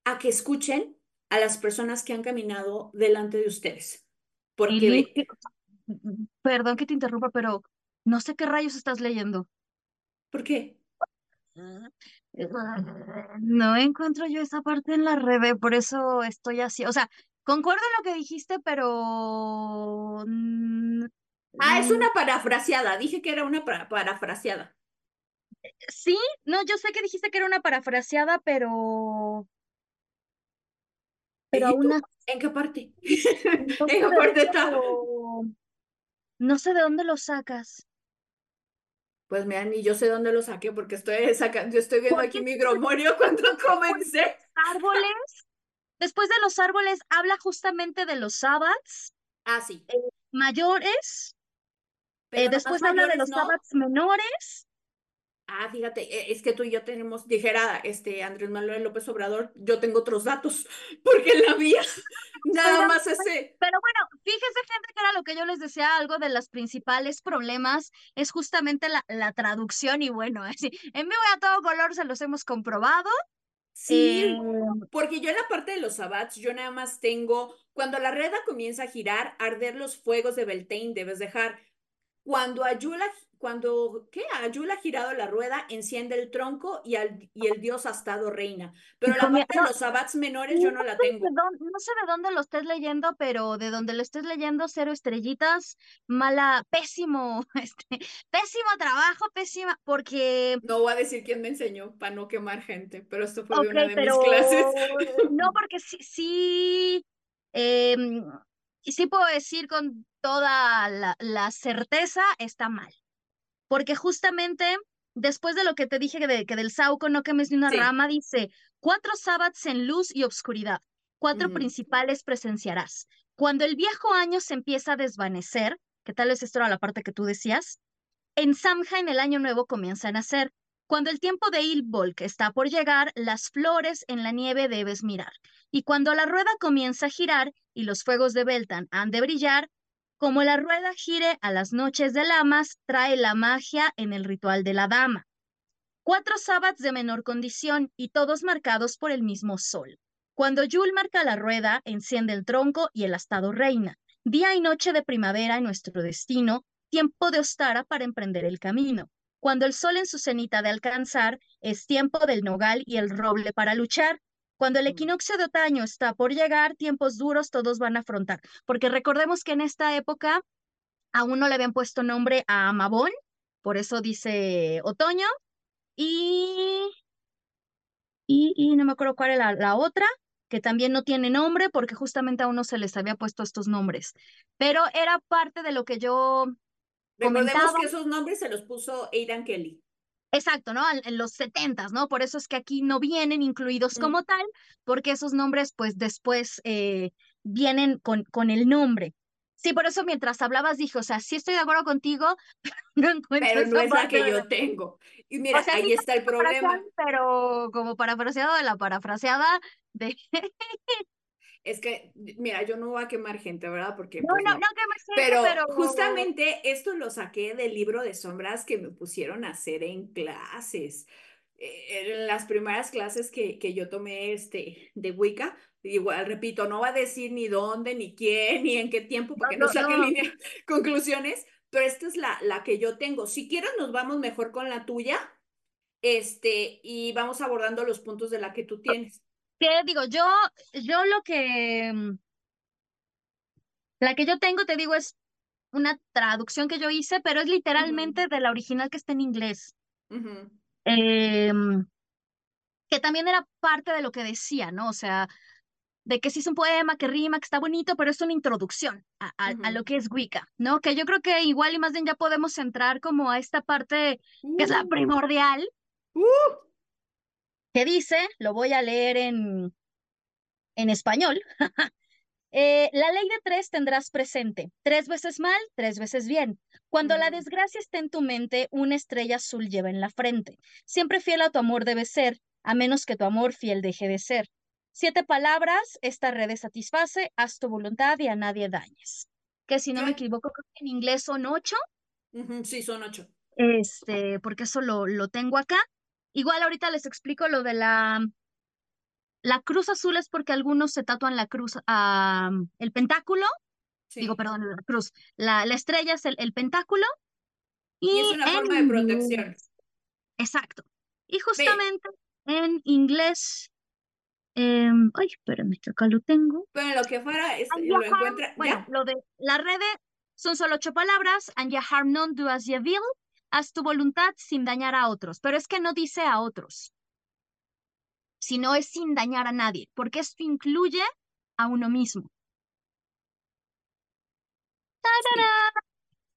a que escuchen a las personas que han caminado delante de ustedes. Porque... Perdón que te interrumpa, pero no sé qué rayos estás leyendo. ¿Por qué? No encuentro yo esa parte en la red, por eso estoy así. O sea, concuerdo en lo que dijiste, pero... Ah, es una parafraseada. Dije que era una parafraseada. Sí, no, yo sé que dijiste que era una parafraseada, pero pero aún ¿En qué parte? ¿En qué parte está? No sé de dónde lo sacas. Pues mira, ni yo sé dónde lo saqué porque estoy sacando, yo estoy viendo aquí mi gromorio cuando comencé. Árboles. Después de los árboles habla justamente de los sábados. Ah, sí. Eh, mayores. Eh, después habla de los sábados menores. Ah, fíjate, e, es que tú y yo tenemos, dijera este Andrés Manuel López Obrador, yo tengo otros datos, porque en la vía nada más ese. Pero bueno, fíjese, gente, que era lo que yo les decía, algo de los principales problemas es justamente la, la traducción, y bueno, así, en vivo y a todo color se los hemos comprobado. Sí, eh, porque yo en la parte de los sabbats, yo nada más tengo, cuando la rueda comienza a girar, arder los fuegos de Beltane, debes dejar. Cuando Ayula cuando, ¿qué? Ayula ha girado la rueda, enciende el tronco y, al, y el dios ha estado reina. Pero la parte de los sabbats menores yo no la tengo. no sé de dónde lo estés leyendo, pero de donde lo estés leyendo, cero estrellitas, mala, pésimo, este, pésimo trabajo, pésima, porque... No voy a decir quién me enseñó para no quemar gente, pero esto fue de una de mis clases. No, porque sí, sí, em, sí puedo decir con toda la, la certeza, está mal porque justamente después de lo que te dije de, que del Sauco no quemes ni una rama, dice, cuatro sábados en luz y obscuridad, cuatro principales presenciarás. Cuando el viejo año se empieza a desvanecer, que tal vez esto era la parte que tú decías, en Samja en el año nuevo comienza a nacer. Cuando el tiempo de Ilbolk está por llegar, las flores en la nieve debes mirar. Y cuando la rueda comienza a girar y los fuegos de Beltan han de brillar, como la rueda gire a las noches de lamas, trae la magia en el ritual de la dama. Cuatro sábados de menor condición y todos marcados por el mismo sol. Cuando Yul marca la rueda, enciende el tronco y el astado reina. Día y noche de primavera en nuestro destino, tiempo de Ostara para emprender el camino. Cuando el sol en su cenita de alcanzar, es tiempo del nogal y el roble para luchar. Cuando el equinoccio de otoño está por llegar, tiempos duros todos van a afrontar, porque recordemos que en esta época aún no le habían puesto nombre a Amabón, por eso dice otoño, y, y, no me acuerdo cuál era la, otra, que también no tiene nombre porque justamente a uno se les había puesto estos nombres, pero era parte de lo que yo... Recordemos que esos nombres se los puso Aidan Kelly. Exacto, ¿no? En los setentas, ¿no? Por eso es que aquí no vienen incluidos como tal, porque esos nombres, pues después eh, vienen con, con el nombre. Sí, por eso mientras hablabas dije, o sea, sí estoy de acuerdo contigo, no encuentro Pero no es la que yo tengo. Y mira, ahí está el problema. Pero como parafraseado de la parafraseada de es que, mira, yo no voy a quemar gente, ¿verdad? Porque, no, pues, no, no, no gente, pero, pero, justamente esto lo saqué del libro de sombras que me pusieron a hacer en clases. Eh, en las primeras clases que, que yo tomé este, de Wicca, igual, repito, no va a decir ni dónde, ni quién, ni en qué tiempo, porque no, no línea, conclusiones, pero esta es la, la que yo tengo. Si quieres, nos vamos mejor con la tuya, este, y vamos abordando los puntos de la que tú tienes. Que digo, yo, yo lo que, mm, la que yo tengo, te digo, es una traducción que yo hice, pero es literalmente de la original que está en inglés. Em, que también era parte de lo que decía, ¿no? O sea, de que sí es un poema, que rima, que está bonito, pero es una introducción a, a- a lo que es Wicca, ¿no? Que yo creo que igual y más bien ya podemos entrar como a esta parte que es la Uh, primordial, uh, que dice, lo voy a leer en, en español. Eh, la ley de tres tendrás presente. Tres veces mal, tres veces bien. Cuando la ujú. desgracia esté en tu mente, una estrella azul lleva en la frente. Siempre fiel a tu amor debe ser, a menos que tu amor fiel deje de ser. Siete palabras, esta red satisface, haz tu voluntad y a nadie dañes. Que si no me Ay, equivoco, creo que en inglés son ocho, Sí, son ocho. este, porque eso lo, lo tengo acá. Igual ahorita les explico lo de la, la cruz azul es porque algunos se tatúan la cruz, ah, el pentáculo digo, perdón, la cruz. La, la estrella es el, el pentáculo Y es una en forma de protección. exacto. Y justamente en inglés, em, ay, espérame, que acá lo tengo. pero en lo que fuera, es- And lo encuentra, bueno, ¿ya? lo de la red son solo ocho palabras, and your harm none do as ye will, haz tu voluntad sin dañar a otros, pero es que no dice a otros, sino es sin dañar a nadie, porque esto incluye a uno mismo.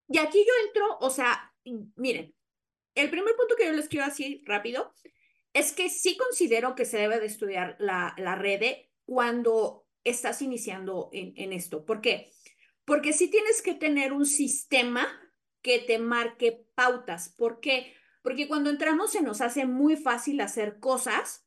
Y aquí yo entro, o sea, miren, el primer punto que yo les quiero decir rápido es que sí considero que se debe de estudiar la, la red cuando estás iniciando en, en esto. ¿Por qué? Porque sí tienes que tener un sistema que te marque pautas. ¿Por qué? Porque cuando entramos se nos hace muy fácil hacer cosas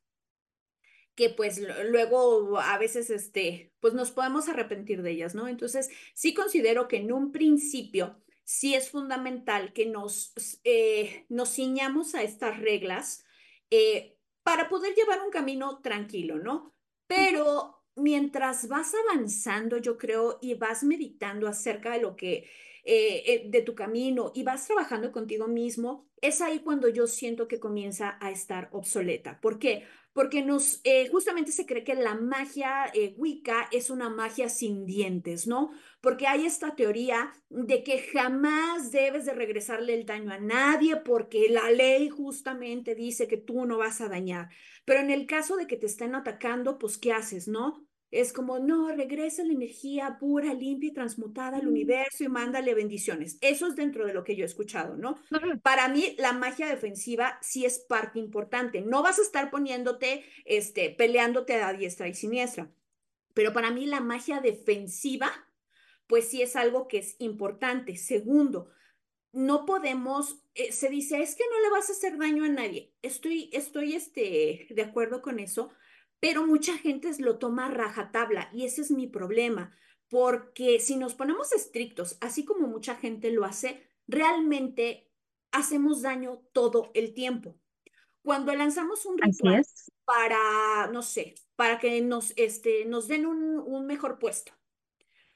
que pues luego a veces este, pues nos podemos arrepentir de ellas, ¿no? Entonces, sí considero que en un principio sí es fundamental que nos, eh, nos ciñamos a estas reglas eh, para poder llevar un camino tranquilo, ¿no? Pero mientras vas avanzando, yo creo, y vas meditando acerca de lo que, eh, de tu camino y vas trabajando contigo mismo, es ahí cuando yo siento que comienza a estar obsoleta. ¿Por qué? porque nos, eh, justamente se cree que la magia eh, Wicca es una magia sin dientes, ¿no? Porque hay esta teoría de que jamás debes de regresarle el daño a nadie porque la ley justamente dice que tú no vas a dañar. Pero en el caso de que te estén atacando, pues ¿qué haces, no? Es como, no, regresa la energía pura, limpia y transmutada al universo y mándale bendiciones. Eso es dentro de lo que yo he escuchado, ¿no? Para mí, la magia defensiva sí es parte importante. No vas a estar poniéndote, este, peleándote a diestra y siniestra. Pero para mí, la magia defensiva, pues sí es algo que es importante. Segundo, no podemos, eh, se dice, es que no le vas a hacer daño a nadie. Estoy, estoy, este, de acuerdo con eso, pero mucha gente lo toma a rajatabla y ese es mi problema. Porque si nos ponemos estrictos, así como mucha gente lo hace, realmente hacemos daño todo el tiempo. Cuando lanzamos un ritual para, no sé, para que nos, este, nos den un, un mejor puesto,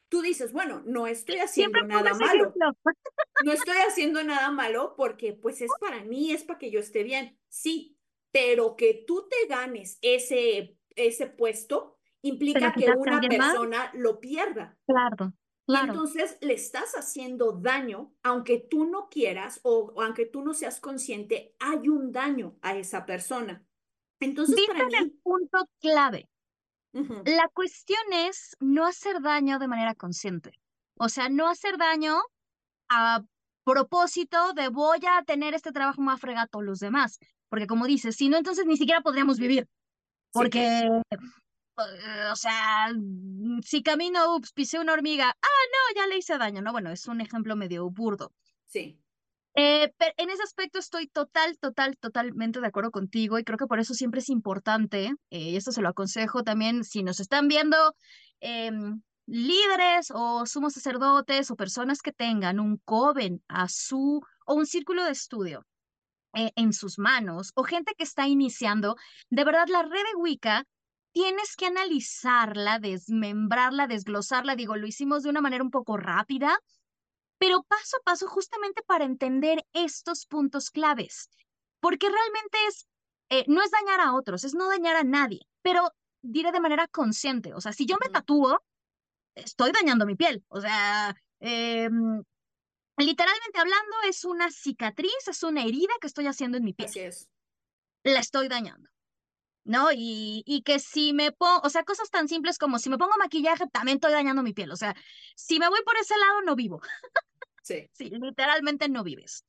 tú dices, bueno, no estoy haciendo nada malo, ejemplo. no estoy haciendo nada malo porque pues es para mí, es para que yo esté bien, sí, pero que tú te ganes ese, ese puesto ¿Se lo implica que una más? persona lo pierda. Claro, claro. entonces le estás haciendo daño, aunque tú no quieras o, o aunque tú no seas consciente, hay un daño a esa persona. Entonces, Diste para en el punto clave. La cuestión es no hacer daño de manera consciente. O sea, no hacer daño a propósito de voy a tener este trabajo más todos los demás. Porque como dices, si no, entonces ni siquiera podríamos vivir. Sí, Porque, eh, o sea, mm, si camino, ups, pisé una hormiga, ah, no, ya le hice daño, ¿no? Bueno, es un ejemplo medio burdo. sí, Eh, pero en ese aspecto estoy total, total, totalmente de acuerdo contigo y creo que por eso siempre es importante, eh, y esto se lo aconsejo también si nos están viendo em, líderes o sumos sacerdotes o personas que tengan un coven a su o un círculo de estudio eh, en sus manos o gente que está iniciando, de verdad la red de Wicca tienes que analizarla, desmembrarla, desglosarla, digo, lo hicimos de una manera un poco rápida pero paso a paso justamente para entender estos puntos claves, porque realmente es, eh, no es dañar a otros, es no dañar a nadie, pero diré de manera consciente. O sea, si yo me tatúo, estoy dañando mi piel. O sea, em, literalmente hablando, es una cicatriz, es una herida que estoy haciendo en mi piel. Así es. La estoy dañando. ¿no? Y, y que si me pongo, o sea, cosas tan simples como si me pongo maquillaje, también estoy dañando mi piel. O sea, si me voy por ese lado, no vivo. Sí. sí, literalmente no vives.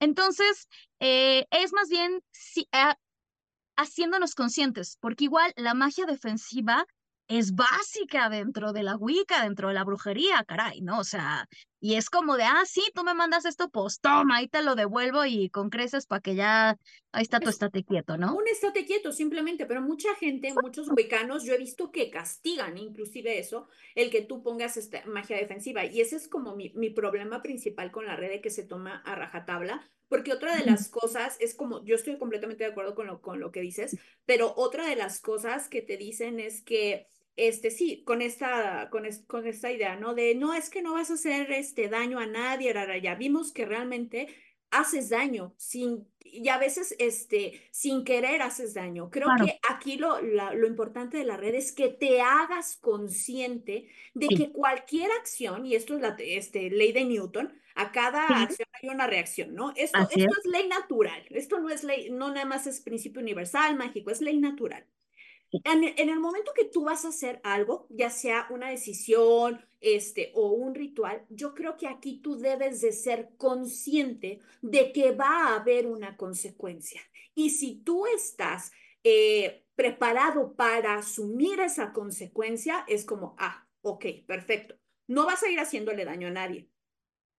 Entonces, eh, es más bien si, eh, haciéndonos conscientes, porque igual la magia defensiva es básica dentro de la Wicca, dentro de la brujería, caray, ¿no? O sea, y es como de, ah, sí, tú me mandas esto, pues toma, ahí te lo devuelvo y con creces para que ya, ahí está tu estate quieto, ¿no? Un estate quieto simplemente, pero mucha gente, muchos wiccanos, yo he visto que castigan inclusive eso, el que tú pongas esta magia defensiva. Y ese es como mi, mi problema principal con la red de que se toma a rajatabla, porque otra de las cosas es como, yo estoy completamente de acuerdo con lo, con lo que dices, pero otra de las cosas que te dicen es que este, sí, con esta, con, con esta idea, ¿no? De no es que no vas a hacer este daño a nadie, ya vimos que realmente haces daño sin, y a veces este, sin querer haces daño. Creo que aquí lo, lo importante de la red es que te hagas consciente de que cualquier acción, y esto es la este, ley de Newton, a cada acción hay una reacción, ¿no? Esto, esto es. es ley natural, esto no es ley, no nada más es principio universal, mágico, es ley natural. En, el momento que tú vas a hacer algo, ya sea una decisión este, o un ritual, yo creo que aquí tú debes de ser consciente de que va a haber una consecuencia. Y si tú estás eh, preparado para asumir esa consecuencia, es como, ah, ok, perfecto. No vas a ir haciéndole daño a nadie.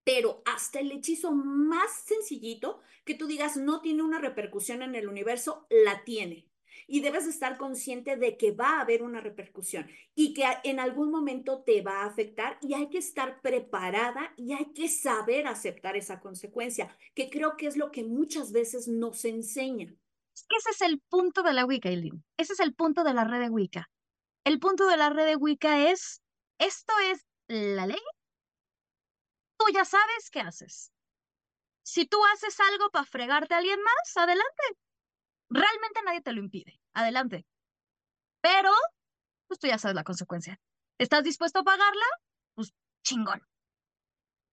Pero hasta el hechizo más sencillito, que tú digas no tiene una repercusión en el universo, la tiene y debes estar consciente de que va a haber una repercusión y que en algún momento te va a afectar y hay que estar preparada y hay que saber aceptar esa consecuencia, que creo que es lo que muchas veces nos enseñan. Ese es el punto de la Wicca, Eileen. Ese es el punto de la red de Wicca. El punto de la red de Wicca es, esto es la ley. Tú ya sabes qué haces. Si tú haces algo para fregarte a alguien más, adelante realmente nadie te lo impide. Adelante. Pero, pues tú ya sabes la consecuencia. ¿Estás dispuesto a pagarla? Pues chingón.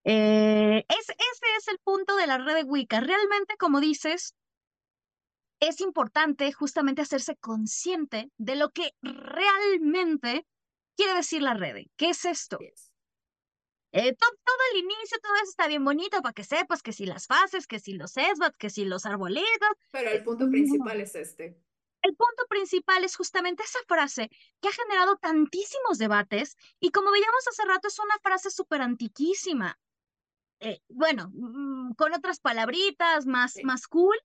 Eh, ese es el punto de la red de Wicca. Realmente, como dices, es importante justamente hacerse consciente de lo que realmente quiere decir la red. ¿Qué es esto? Eh, todo, el inicio, todo eso está bien bonito para que sepas que si las fases, que si los esbats, que si los arbolitos. Pero el punto principal es este. El punto principal es justamente esa frase que ha generado tantísimos debates y como veíamos hace rato es una frase súper antiquísima. Eh, bueno, mm, con otras palabritas más, más cool.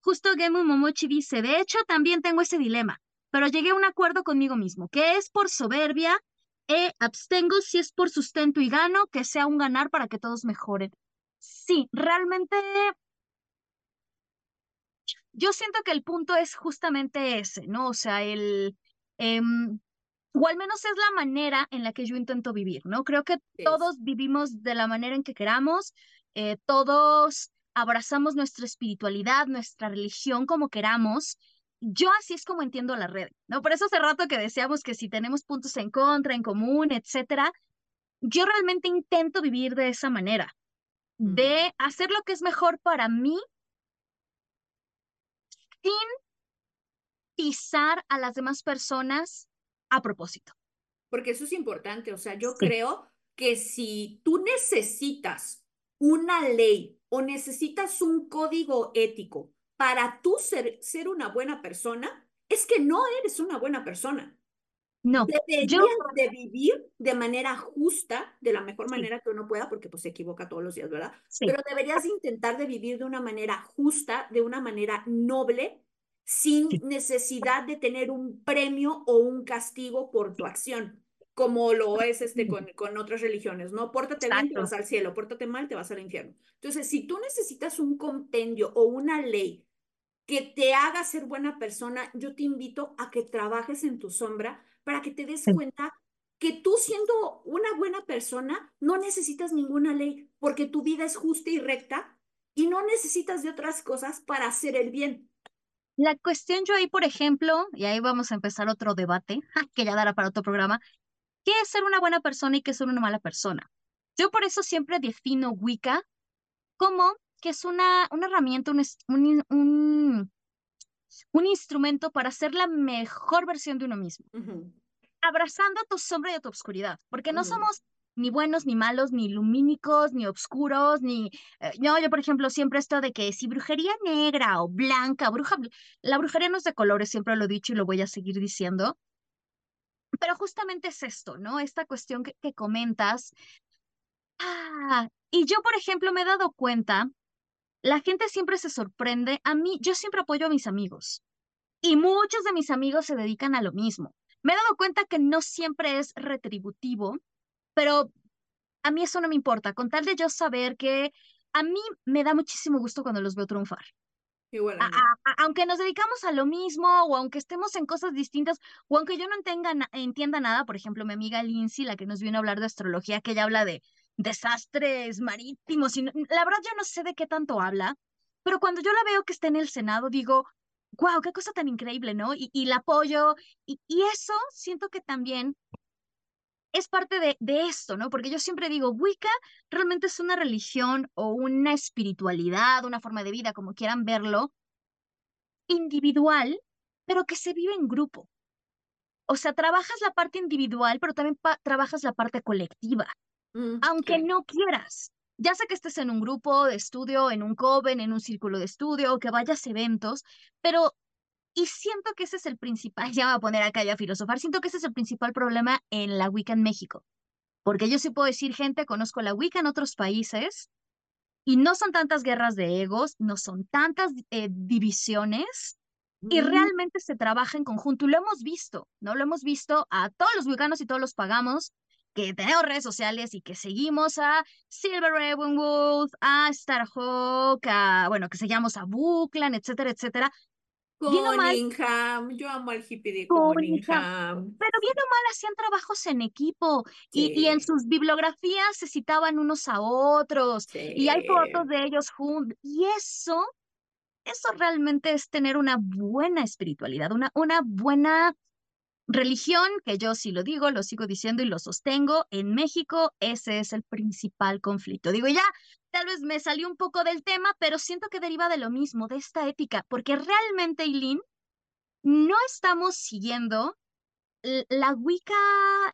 Justo Gemu Momochi dice, de hecho también tengo ese dilema, pero llegué a un acuerdo conmigo mismo, que es por soberbia e abstengo si es por sustento y gano, que sea un ganar para que todos mejoren. Sí, realmente yo siento que el punto es justamente ese, ¿no? O sea, el, em, o al menos es la manera en la que yo intento vivir, ¿no? Creo que todos vivimos de la manera en que queramos, eh, todos abrazamos nuestra espiritualidad, nuestra religión como queramos, yo así es como entiendo la red, ¿no? Por eso hace rato que decíamos que si tenemos puntos en contra, en común, etcétera, yo realmente intento vivir de esa manera, de hacer lo que es mejor para mí sin pisar a las demás personas a propósito. Porque eso es importante, o sea, yo creo que si tú necesitas una ley o necesitas un código ético para tú ser, ser una buena persona, es que no eres una buena persona. No, deberías de vivir de manera justa, de la mejor manera que uno pueda, porque pues se equivoca todos los días, ¿verdad? Pero deberías intentar de vivir de una manera justa, de una manera noble, sin necesidad de tener un premio o un castigo por tu acción como lo es este con, con otras religiones, ¿no? Pórtate bien, te vas al cielo, pórtate mal, te vas al infierno. Entonces, si tú necesitas un compendio o una ley que te haga ser buena persona, yo te invito a que trabajes en tu sombra para que te des cuenta que tú siendo una buena persona no necesitas ninguna ley porque tu vida es justa y recta y no necesitas de otras cosas para hacer el bien. La cuestión yo ahí, por ejemplo, y ahí vamos a empezar otro debate, que ya dará para otro programa, ¿qué es ser una buena persona y qué es ser una mala persona? Yo por eso siempre defino Wicca como que es una, una herramienta, un, un, un, instrumento para ser la mejor versión de uno mismo, abrazando a tu sombra y a tu oscuridad, porque no somos ni buenos, ni malos, ni lumínicos, ni oscuros, ni... Eh, no, yo por ejemplo siempre esto de que si brujería negra o blanca, bruja... La brujería no es de colores, siempre lo he dicho y lo voy a seguir diciendo. Pero justamente es esto, ¿no? Esta cuestión que, que comentas. Ah, y yo, por ejemplo, me he dado cuenta, la gente siempre se sorprende. A mí, yo siempre apoyo a mis amigos. Y muchos de mis amigos se dedican a lo mismo. Me he dado cuenta que no siempre es retributivo, pero a mí eso no me importa, con tal de yo saber que a mí me da muchísimo gusto cuando los veo triunfar. aunque nos dedicamos a lo mismo o aunque estemos en cosas distintas o aunque yo no entienda nada, por ejemplo, mi amiga Lindsay, la que nos viene a hablar de astrología, que ella habla de desastres marítimos, y la verdad yo no sé de qué tanto habla, pero cuando yo la veo que está en el Senado, digo, wow, qué cosa tan increíble, ¿no? Y, y la apoyo, y, y eso siento que también es parte de, de, esto, ¿no? Porque yo siempre digo, Wicca realmente es una religión o una espiritualidad, una forma de vida, como quieran verlo, individual, pero que se vive en grupo. O sea, trabajas la parte individual, pero también trabajas la parte colectiva, mm, aunque no quieras. Ya sé que estés en un grupo de estudio, en un coven, en un círculo de estudio, o que vayas a eventos, pero y siento que ese es el principal, ya me voy a poner acá ya a filosofar, siento que ese es el principal problema en la Wicca en México. Porque yo sí puedo decir, gente, conozco la Wicca en otros países y no son tantas guerras de egos, no son tantas eh, divisiones y mm. realmente se trabaja en conjunto. Y lo hemos visto, ¿no? Lo hemos visto a todos los wiccanos y todos los pagamos que tenemos redes sociales y que seguimos a Silver Ravenwood, a Starhawk, a, bueno, que seguimos a Bookland, etcétera, etcétera, Cunningham, yo amo al hippie de Cunningham. Pero bien o mal hacían trabajos en equipo y, y, en sus bibliografías se citaban unos a otros y hay fotos de ellos juntos. Y eso, eso realmente es tener una buena espiritualidad, una, una buena religión, que yo sí lo digo, lo sigo diciendo y lo sostengo. En México ese es el principal conflicto. Digo, ya tal vez me salió un poco del tema, pero siento que deriva de lo mismo, de esta ética, porque realmente, Eileen, no estamos siguiendo la Wicca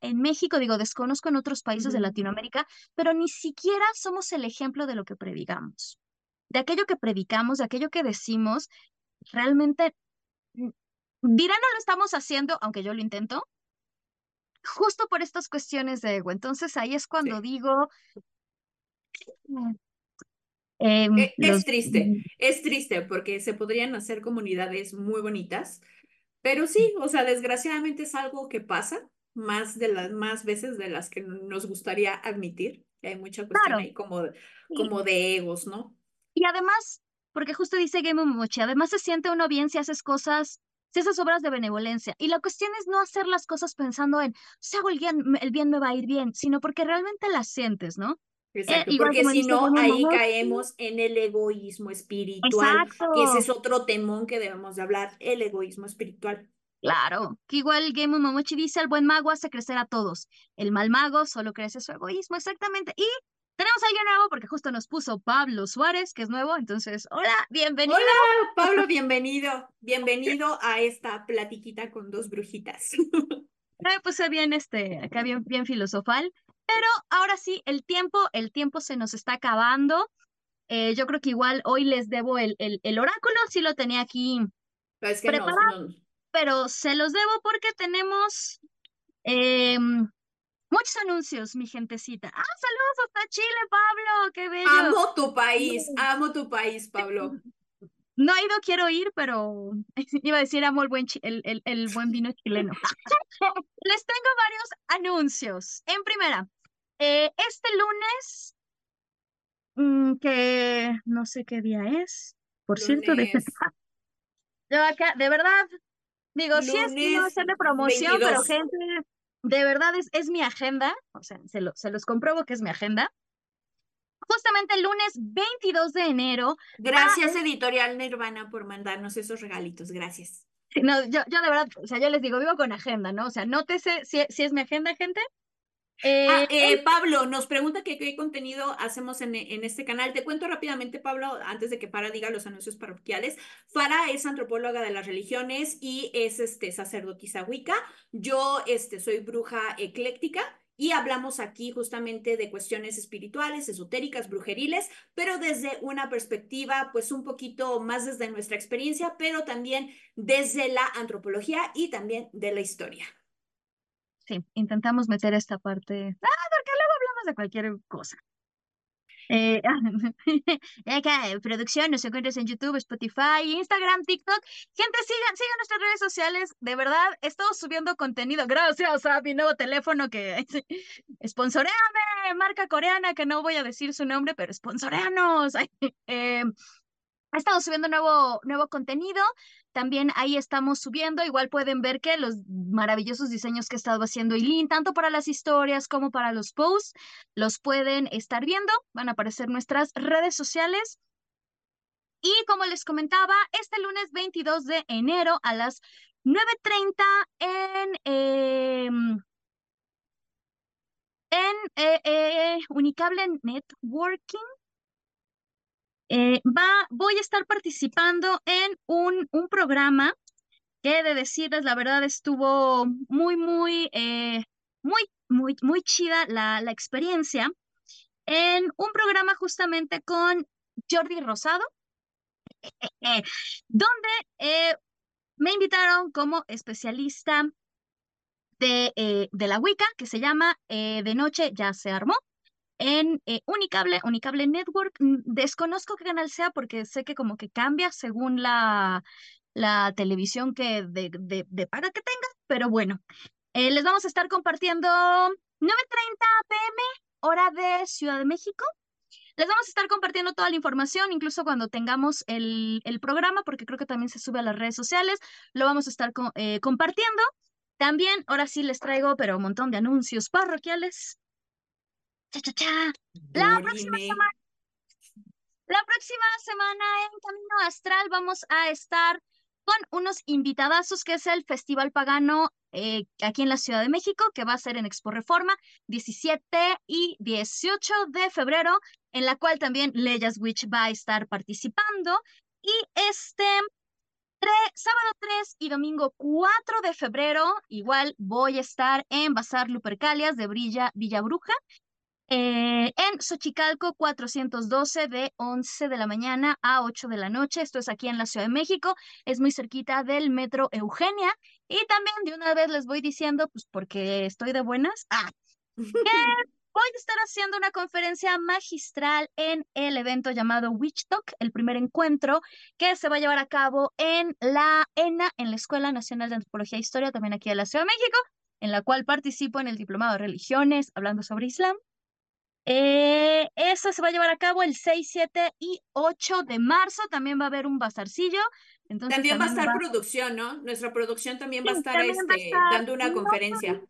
en México, digo, desconozco en otros países de Latinoamérica, pero ni siquiera somos el ejemplo de lo que predicamos. De aquello que predicamos, de aquello que decimos, realmente dirán no lo estamos haciendo, aunque yo lo intento, justo por estas cuestiones de ego. Entonces ahí es cuando digo, Em, e, es, triste, es triste porque se podrían hacer comunidades muy bonitas, pero sí, o sea, desgraciadamente es algo que pasa más de las más veces de las que nos gustaría admitir. Hay mucha cuestión ahí como, como de egos, ¿no? Y además, porque justo dice Game Mochi, además se siente uno bien si haces cosas, si haces obras de benevolencia. Y la cuestión es no hacer las cosas pensando en, si hago el bien, el bien me va a ir bien, sino porque realmente las sientes, ¿no? Eh, Exacto, porque si no, ahí caemos en el egoísmo espiritual, que ese es otro temón que debemos de hablar, el egoísmo espiritual. Claro, que igual Game of Momochi dice, el buen mago hace crecer a todos, el mal mago solo crece su egoísmo, exactamente. Y tenemos a alguien nuevo porque justo nos puso Pablo Suárez, que es nuevo, entonces, hola, bienvenido. Hola, Pablo, bienvenido, bienvenido a esta platiquita con dos brujitas. Me puse bien, este, acá bien, bien filosofal. Pero ahora sí, el tiempo, el tiempo se nos está acabando. Eh, yo creo que igual hoy les debo el, el, el oráculo, sí lo tenía aquí preparado, pero se los debo porque tenemos em, muchos anuncios, mi gentecita. Ah, saludos hasta Chile, Pablo, qué bello. Amo tu país, amo tu país, Pablo. No he ido, quiero ir, pero iba a decir amo el buen, el, el, el buen vino chileno. Les tengo varios anuncios. En primera, eh, este lunes, mm, que no sé qué día es, por cierto, de, acá, de verdad, digo, sí es que no hacerle promoción, pero gente, de verdad es, es mi agenda, o sea, se, lo, se los compruebo que es mi agenda. justamente el lunes 22 de enero. Gracias, Editorial Nirvana, por mandarnos esos regalitos. Gracias. No, yo, yo de verdad, o sea, yo les digo, vivo con agenda, ¿no? O sea, nótese si, si es mi agenda, gente. Ah, Eh, eh, el- Pablo nos pregunta que qué contenido hacemos en, en este canal. Te cuento rápidamente, Pablo, antes de que Fara diga los anuncios parroquiales. Fara es antropóloga de las religiones y es este, sacerdotisa wicca. Yo este, soy bruja ecléctica y hablamos aquí justamente de cuestiones espirituales, esotéricas, brujeriles, pero desde una perspectiva pues un poquito más desde nuestra experiencia, pero también desde la antropología y también de la historia. Sí, intentamos meter esta parte. Ah, porque luego hablamos de cualquier cosa. Eh, acá, producción, nos encuentras en YouTube, Spotify, Instagram, TikTok. Gente, sigan, sigan nuestras redes sociales. De verdad, estamos subiendo contenido. Gracias a mi nuevo teléfono que sponsoreame, marca coreana, que no voy a decir su nombre, pero sponsoreanos. Eh, Estamos subiendo nuevo, nuevo contenido. También ahí estamos subiendo. Igual pueden ver que los maravillosos diseños que he estado haciendo Eileen, tanto para las historias como para los posts, los pueden estar viendo. Van a aparecer nuestras redes sociales. Y como les comentaba, este lunes 22 de enero a las 9.30 en, em, en eh, eh, Unicable Networking. Eh, va, voy a estar participando en un, un programa que de decirles, la verdad estuvo muy, muy, eh, muy, muy, muy chida la, la experiencia en un programa justamente con Jordi Rosado, donde eh, me invitaron como especialista de, eh, de la Wicca, que se llama De Noche Ya Se Armó en eh, Unicable, Unicable Network. Desconozco qué canal sea porque sé que como que cambia según la, la televisión que de, de, de paga que tenga, pero bueno, eh, les vamos a estar compartiendo 9.30 pm, hora de Ciudad de México. Les vamos a estar compartiendo toda la información, incluso cuando tengamos el, el programa, porque creo que también se sube a las redes sociales, lo vamos a estar eh, compartiendo. También, ahora sí les traigo, pero un montón de anuncios parroquiales. Cha, cha, cha. La próxima semana, la próxima semana en Camino Astral vamos a estar con unos invitadazos que es el Festival Pagano eh, aquí en la Ciudad de México, que va a ser en Expo Reforma 17 y 18 de febrero, en la cual también Leyas Witch va a estar participando. Y este tre- sábado 3 y domingo 4 de febrero, igual voy a estar en Bazar Lupercalias de Brilla Villa Bruja. Eh, en Xochicalco 412 de 11 de la mañana a 8 de la noche. Esto es aquí en la Ciudad de México. Es muy cerquita del Metro Eugenia. Y también de una vez les voy diciendo, pues porque estoy de buenas, ah, que voy a estar haciendo una conferencia magistral en el evento llamado Witch Talk, el primer encuentro que se va a llevar a cabo en la ENA, en la Escuela Nacional de Antropología e Historia, también aquí en la Ciudad de México, en la cual participo en el Diplomado de Religiones, hablando sobre Islam. Eh, eso se va a llevar a cabo el 6, 7 y 8 de marzo. También va a haber un bazarcillo. Entonces También va a estar va- producción, ¿no? Nuestra producción también va a estar también va a este, estar- dando una no, conferencia.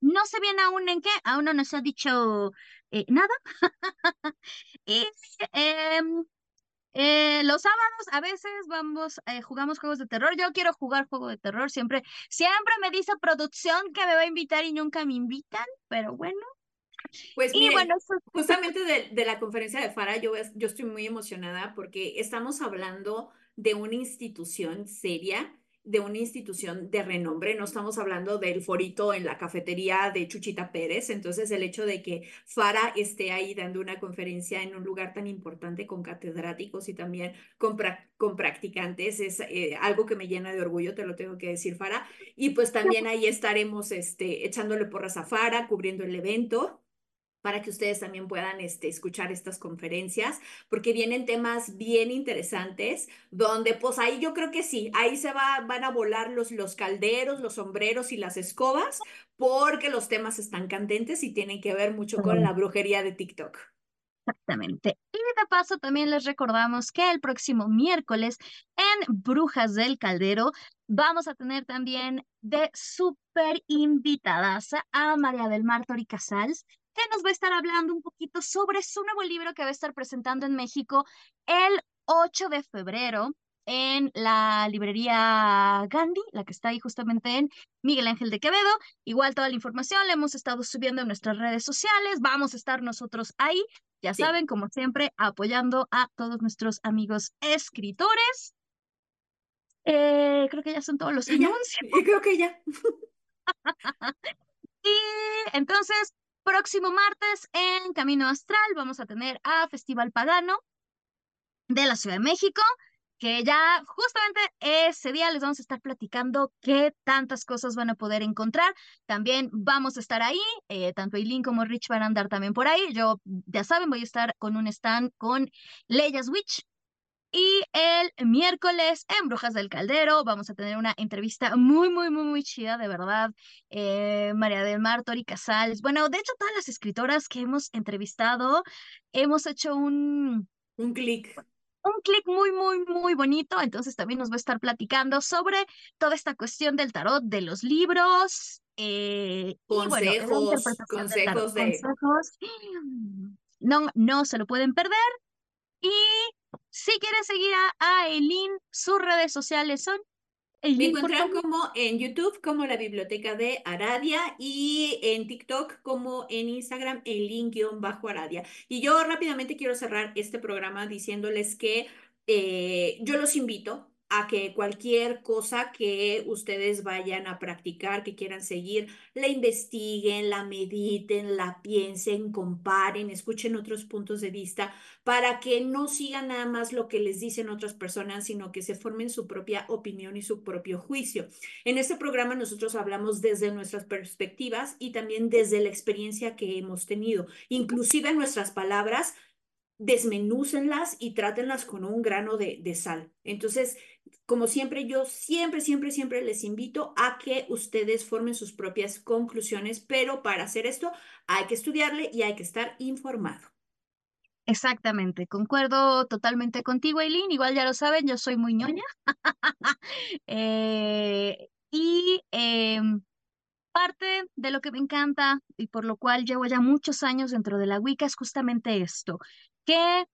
No sé bien aún en qué, aún no nos ha dicho eh, nada. Y em, eh, los sábados a veces vamos, eh, jugamos juegos de terror. Yo quiero jugar juego de terror. Siempre, siempre me dice producción que me va a invitar y nunca me invitan, pero bueno. Pues bueno, justamente de, de la conferencia de Fara, yo, yo estoy muy emocionada porque estamos hablando de una institución seria, de una institución de renombre, no estamos hablando del forito en la cafetería de Chuchita Pérez, entonces el hecho de que Fara esté ahí dando una conferencia en un lugar tan importante con catedráticos y también con, con practicantes es eh, algo que me llena de orgullo, te lo tengo que decir, Fara, y pues también ahí estaremos este, echándole porras a Fara, cubriendo el evento para que ustedes también puedan este, escuchar estas conferencias, porque vienen temas bien interesantes, donde pues ahí yo creo que sí, ahí se va, van a volar los, los calderos, los sombreros y las escobas, porque los temas están candentes y tienen que ver mucho con la brujería de TikTok. Exactamente. Y de paso también les recordamos que el próximo miércoles en Brujas del Caldero vamos a tener también de súper invitadas a María del Mar Tori Casals, que nos va a estar hablando un poquito sobre su nuevo libro que va a estar presentando en México el 8 de febrero en la librería Gandhi, la que está ahí justamente en Miguel Ángel de Quevedo. Igual toda la información la hemos estado subiendo en nuestras redes sociales. Vamos a estar nosotros ahí, ya saben, como siempre, apoyando a todos nuestros amigos escritores. Eh, creo que ya son todos los anuncios. Y creo que ya. y entonces, próximo martes en Camino Astral vamos a tener a Festival Pagano de la Ciudad de México que ya justamente ese día les vamos a estar platicando qué tantas cosas van a poder encontrar. También vamos a estar ahí, eh, tanto Eileen como Rich van a andar también por ahí. Yo, ya saben, voy a estar con un stand con Leyas Witch. Y el miércoles en Brujas del Caldero vamos a tener una entrevista muy, muy, muy, muy chida, de verdad. Eh, María del Mar, Tori Casals. Bueno, de hecho, todas las escritoras que hemos entrevistado, hemos hecho un... Un clic un clic muy, muy, muy bonito. Entonces también nos va a estar platicando sobre toda esta cuestión del tarot, de los libros. Eh, consejos, consejos de... Consejos. No, no se lo pueden perder. Y si quieren seguir a, a Eileen, sus redes sociales son me encuentran como en YouTube como la Biblioteca de Aradia y en TikTok como en Instagram el link-aradia. Y yo rápidamente quiero cerrar este programa diciéndoles que eh, yo los invito a que cualquier cosa que ustedes vayan a practicar, que quieran seguir, la investiguen, la mediten, la piensen, comparen, escuchen otros puntos de vista, para que no sigan nada más lo que les dicen otras personas, sino que se formen su propia opinión y su propio juicio. En este programa nosotros hablamos desde nuestras perspectivas y también desde la experiencia que hemos tenido, inclusive nuestras palabras desmenúcenlas y trátenlas con un grano de, de, sal. Entonces, como siempre, yo siempre, siempre, siempre les invito a que ustedes formen sus propias conclusiones, pero para hacer esto hay que estudiarle y hay que estar informado. Exactamente, concuerdo totalmente contigo, Eileen. Igual ya lo saben, yo soy muy ñoña. Eh, y em, parte de lo que me encanta y por lo cual llevo ya muchos años dentro de la Wicca es justamente esto, que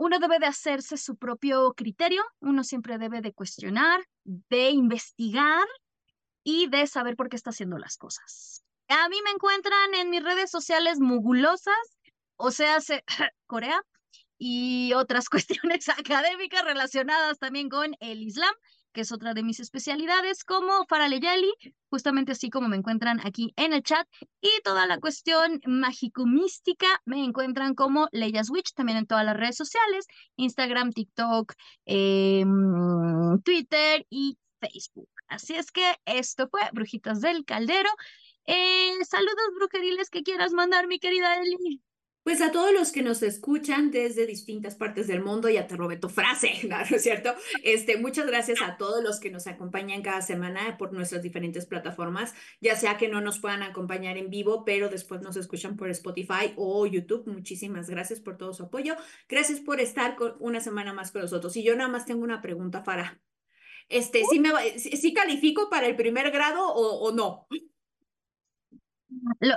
uno debe de hacerse su propio criterio, uno siempre debe de cuestionar, de investigar y de saber por qué está haciendo las cosas. A mí me encuentran en mis redes sociales mugulosas, o sea, Corea, y otras cuestiones académicas relacionadas también con el Islam que es otra de mis especialidades, como Faraleyali, justamente así como me encuentran aquí en el chat, y toda la cuestión mágico-mística me encuentran como Leyas Witch, también en todas las redes sociales, Instagram, TikTok, em, Twitter y Facebook. Así es que esto fue Brujitas del Caldero. Eh, saludos brujeriles que quieras mandar, mi querida Eli. Pues a todos los que nos escuchan desde distintas partes del mundo, ya te robé tu frase, ¿no, es cierto? Este, muchas gracias a todos los que nos acompañan cada semana por nuestras diferentes plataformas, ya sea que no nos puedan acompañar en vivo, pero después nos escuchan por Spotify o YouTube. Muchísimas gracias por todo su apoyo. Gracias por estar una semana más con nosotros. Y yo nada más tengo una pregunta para, este, ¿sí, me, ¿sí califico para el primer grado o, o no? Lo,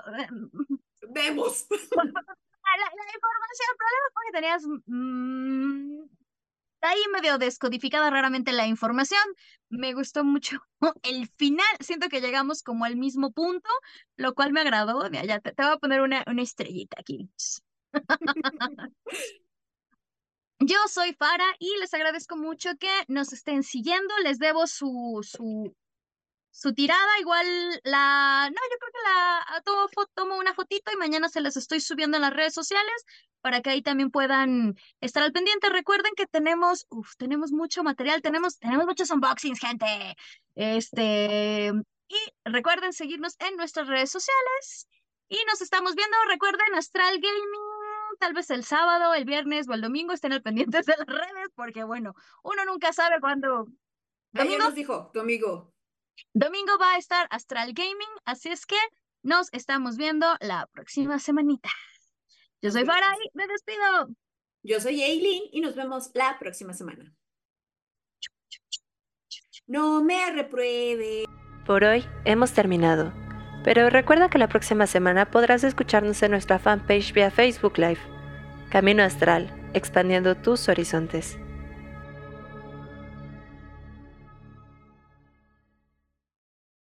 Vemos. la, información, el problema fue que tenías mmm, ahí medio descodificada raramente la información. Me gustó mucho el final. Siento que llegamos como al mismo punto, lo cual me agradó. Mira, ya te, voy a poner una, una estrellita aquí. Yo soy Fara y les agradezco mucho que nos estén siguiendo. Les debo su, su su tirada, igual la, no, yo creo que la tomo, tomo una fotito y mañana se las estoy subiendo en las redes sociales para que ahí también puedan estar al pendiente. Recuerden que tenemos, uf, tenemos mucho material, tenemos, tenemos muchos unboxings, gente. Este, y recuerden seguirnos en nuestras redes sociales y nos estamos viendo. Recuerden Astral Gaming, tal vez el sábado, el viernes o el domingo estén al pendiente de las redes porque bueno, uno nunca sabe cuándo. Ayer nos dijo tu amigo, Domingo va a estar Astral Gaming, así es que nos estamos viendo la próxima semanita. Yo soy Faray, me despido. Yo soy Eileen y nos vemos la próxima semana. No me repruebe. Por hoy hemos terminado. Pero recuerda que la próxima semana podrás escucharnos en nuestra fanpage vía Facebook Live. Camino Astral, expandiendo tus horizontes.